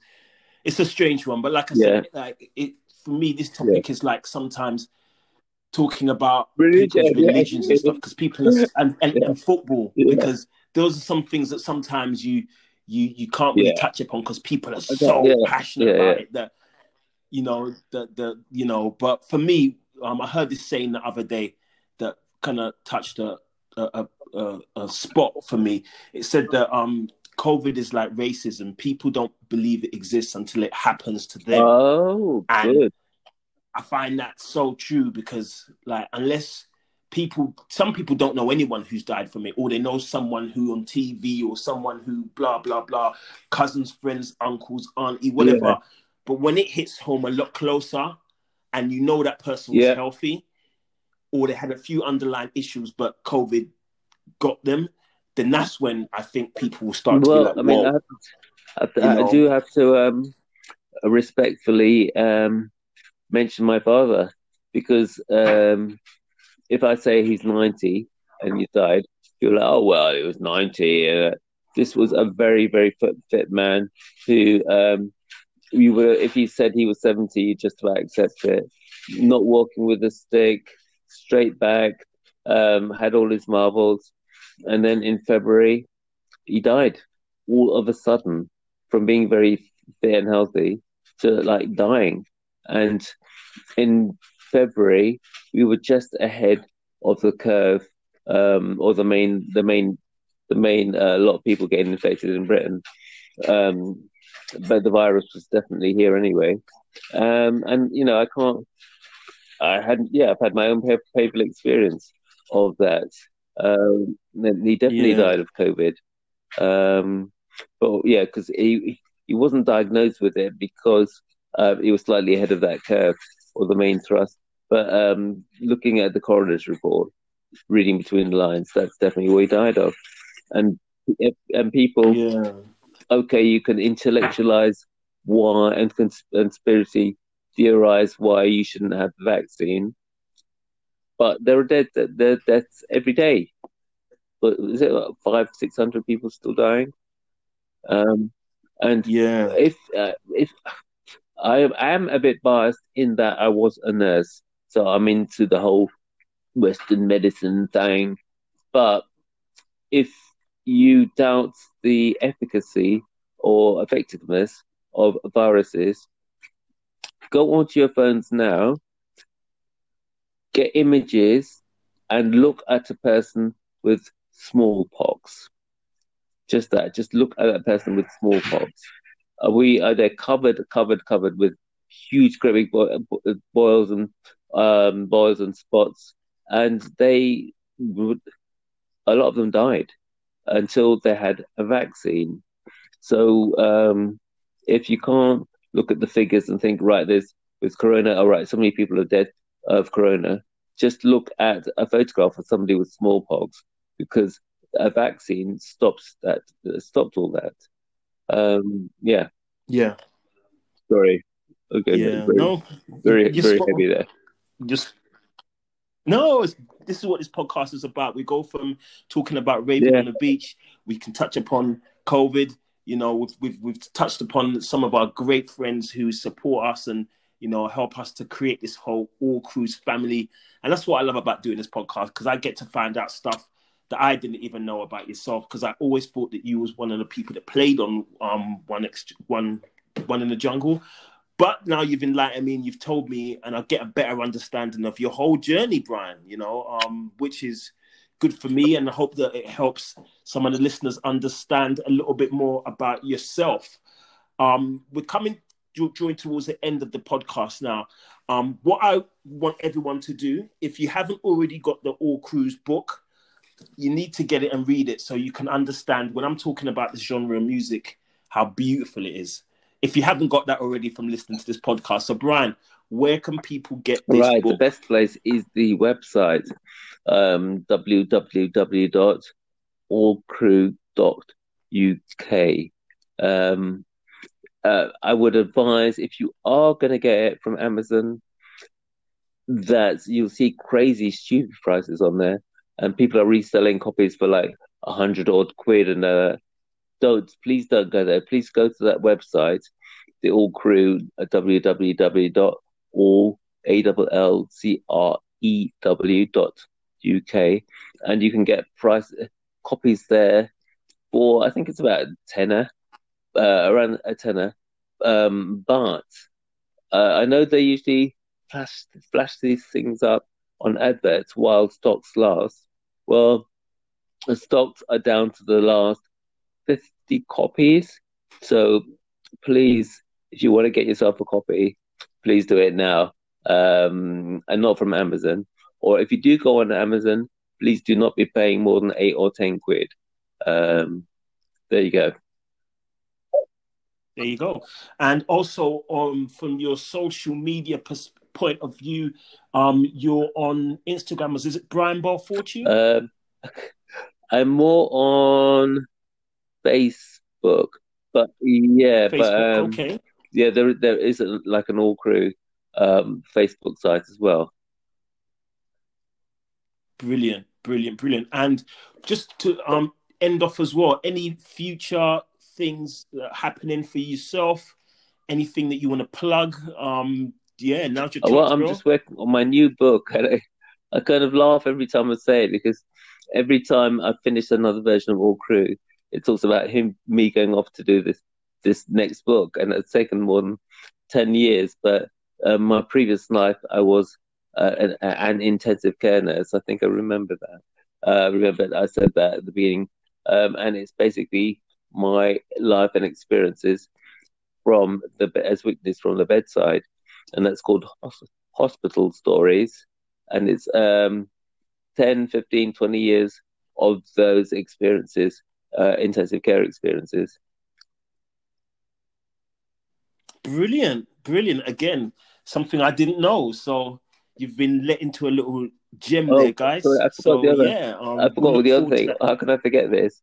S1: it's a strange one, but like I yeah. said, like it for me, this topic is like sometimes talking about religion, religions yeah. and stuff because people are, and, and, and football because those are some things that sometimes you you you can't really touch upon because people are so passionate about it that you know that the you know. But for me, um, I heard this saying the other day that kind of touched a a, a a, spot for me. It said that um, COVID is like racism. People don't believe it exists until it happens to them.
S2: Oh,
S1: And-
S2: good.
S1: I find that so true because, like, unless people, some people don't know anyone who's died from it, or they know someone who on TV or someone who blah blah blah, cousins, friends, uncles, auntie, whatever.
S2: Yeah.
S1: But when it hits home a lot closer, and you know that person was
S2: Yeah.
S1: healthy, or they had a few underlying issues, but COVID got them, then that's when I think people will start to
S2: Well,
S1: be like,
S2: I mean. I, to-
S1: You
S2: I do have to um, respectfully um, mention my father because um, if I say he's 90 and he died, you're like, oh, well, he was 90. Uh, this was a very, very fit, fit man who um, you were, if he said he was 70, you just about accept it. Not walking with a stick, straight back, um, had all his marbles. And then in February, he died all of a sudden from being very fit and healthy to like dying. And in February, we were just ahead of the curve, um, or the main, the main, the main. uh, A lot of people getting infected in Britain, um, but the virus was definitely here anyway. Um, and you know, I can't. I hadn't. yeah, I've had my own pa- painful experience of that. Um, he definitely
S1: Yeah.
S2: died of COVID. Um, but yeah, because he he wasn't diagnosed with it because uh, he was slightly ahead of that curve or the main thrust. But um, looking at the coroner's report, reading between the lines, that's definitely what he died of. And and people,
S1: yeah,
S2: okay, you can intellectualize why and cons- conspiracy theorize why you shouldn't have the vaccine, but there are dead there are deaths every day. But is it like five six hundred people still dying? Um, and
S1: yeah,
S2: if uh, if I am a bit biased in that I was a nurse, so I'm into the whole Western medicine thing. But if you doubt the efficacy or effectiveness of viruses, go onto your phones now, get images, and look at a person with smallpox. Just that. Just look at that person with smallpox. Are we? Are they covered, covered, covered with huge, great big bo- bo- boils and um, boils and spots? And they, would, a lot of them died until they had a vaccine. So um, if you can't look at the figures and think, right, there's with corona, all right, so many people are dead of corona. Just look at a photograph of somebody with smallpox because a vaccine stops that, stopped all that. Um, yeah,
S1: yeah,
S2: sorry. Okay,
S1: yeah.
S2: very,
S1: No,
S2: very,
S1: you're
S2: very
S1: spot
S2: heavy there.
S1: just no it's, this is what this podcast is about we go from talking about raving
S2: Yeah.
S1: on the beach we can touch upon covid you know we've, we've we've touched upon some of our great friends who support us and you know help us to create this whole All Crews family and that's what i love about doing this podcast because i get to find out stuff that i didn't even know about yourself because i always thought that you was one of the people that played on um one ex- one one in the jungle but now you've enlightened me and you've told me, and I get a better understanding of your whole journey, Brian. You know, um, which is good for me, and I hope that it helps some of the listeners understand a little bit more about yourself. Um, we're coming drawing towards the end of the podcast now. Um, what I want everyone to do, if you haven't already got the All Crews book, you need to get it and read it so you can understand when I'm talking about this genre of music, how beautiful it is. If you haven't got that already from listening to this podcast, so Brian, where can people get this
S2: Right, the best place is the website um, www.allcrew.uk. Um, uh, I would advise if you are going to get it from Amazon, that you'll see crazy, stupid prices on there, and people are reselling copies for like a hundred odd quid. And uh, don't please don't go there. Please go to that website, the All Crew, uh, www.all a L L C R E W dot UK, and you can get price copies there for I think it's about a tenner, uh, around a tenner. Um, but uh, I know they usually flash flash these things up on adverts while stocks last. Well, the stocks are down to the last 50 copies. So please, if you want to get yourself a copy, please do it now. Um, and not from Amazon. Or if you do go on Amazon, please do not be paying more than eight or 10 quid. Um, there you go.
S1: There you go. And also, um, from your social media pers- point of view, um, you're on Instagram. Is it Brian Belle-Fortune?
S2: Um, I'm more on Facebook, but yeah,
S1: Facebook,
S2: but um,
S1: okay.
S2: yeah, there there is a, like an all crew um, Facebook site as well.
S1: Brilliant, brilliant, brilliant. And just to um end off as well, any future things happening for yourself? Anything that you want to plug? Um, yeah, now's your chance,
S2: Well, I'm
S1: bro.
S2: just working on my new book, and I, I kind of laugh every time I say it because every time I finish another version of All Crew, it talks about him, me going off to do this this next book, and it's taken more than ten years. But uh, my previous life, I was uh, an, an intensive care nurse. I think I remember that. Uh, I remember I said that at the beginning, um, and it's basically my life and experiences from the as witnessed from the bedside, and that's called Hospital Stories, and it's um, 10, 15, 20 years of those experiences, uh, intensive care experiences.
S1: Brilliant, brilliant. Again, something I didn't know. So you've been let into a little gem
S2: Oh,
S1: there, guys.
S2: sorry, I forgot
S1: so
S2: the other-
S1: yeah, um,
S2: I forgot the other thing. How can I forget this?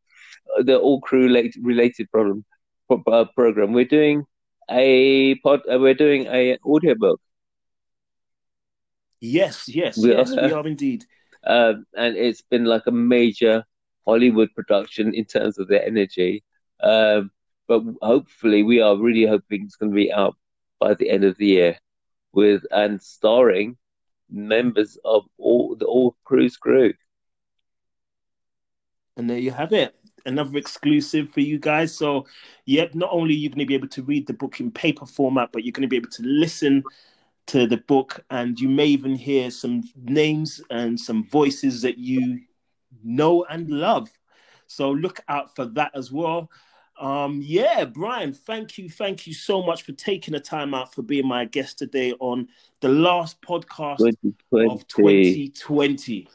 S2: Uh, The all crew related, related problem uh, program. We're doing a pod. Uh, we're doing a audiobook.
S1: Yes, yes,
S2: We
S1: yes,
S2: are-
S1: we are indeed.
S2: um, and it's been like a major Hollywood production in terms of the energy. Um, but hopefully, we are really hoping it's going to be out by the end of the year, with and starring members of all the All Crews crew.
S1: And there you have it. Another exclusive for you guys. So, yep, not only you're you going to be able to read the book in paper format, but you're going to be able to listen to the book, and you may even hear some names and some voices that you know and love. So, look out for that as well. Um, yeah, Brian, thank you, thank you so much for taking the time out for being my guest today on the last podcast of
S2: 2020.
S1: 2020.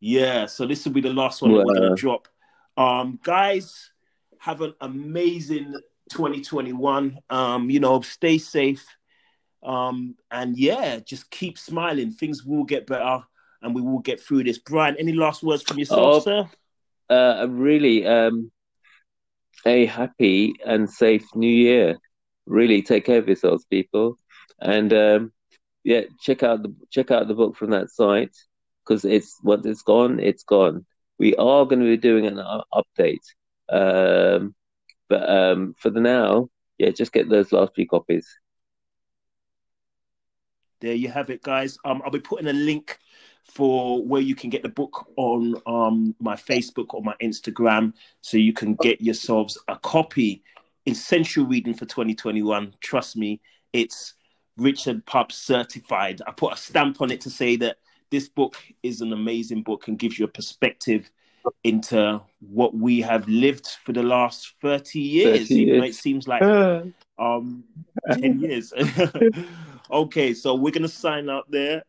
S1: Yeah, so this will be the last one that we're going to drop. Um, guys, have an amazing 2021. Um, you know, stay safe. Um, and yeah, just keep smiling. Things will get better and we will get through this. Brian, any last words from yourself,
S2: Oh,
S1: sir?
S2: Uh, really, um, a happy and safe new year. Really take care of yourselves, people, and um, yeah, check out the check out the book from that site because it's once it's gone, it's gone. We are going to be doing an update, um, but um, for the now, yeah, just get those last few copies.
S1: There you have it, guys. Um, I'll be putting a link for where you can get the book on um my Facebook or my Instagram, so you can get yourselves a copy. Essential reading for 2021. Trust me, it's Richard Pup certified. I put a stamp on it to say that this book is an amazing book and gives you a perspective into what we have lived for the last 30 years.
S2: 30
S1: Even though
S2: years.
S1: it seems like um 10 years okay so we're gonna sign out there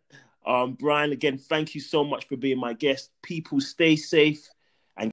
S1: um brian again thank you so much for being my guest people stay safe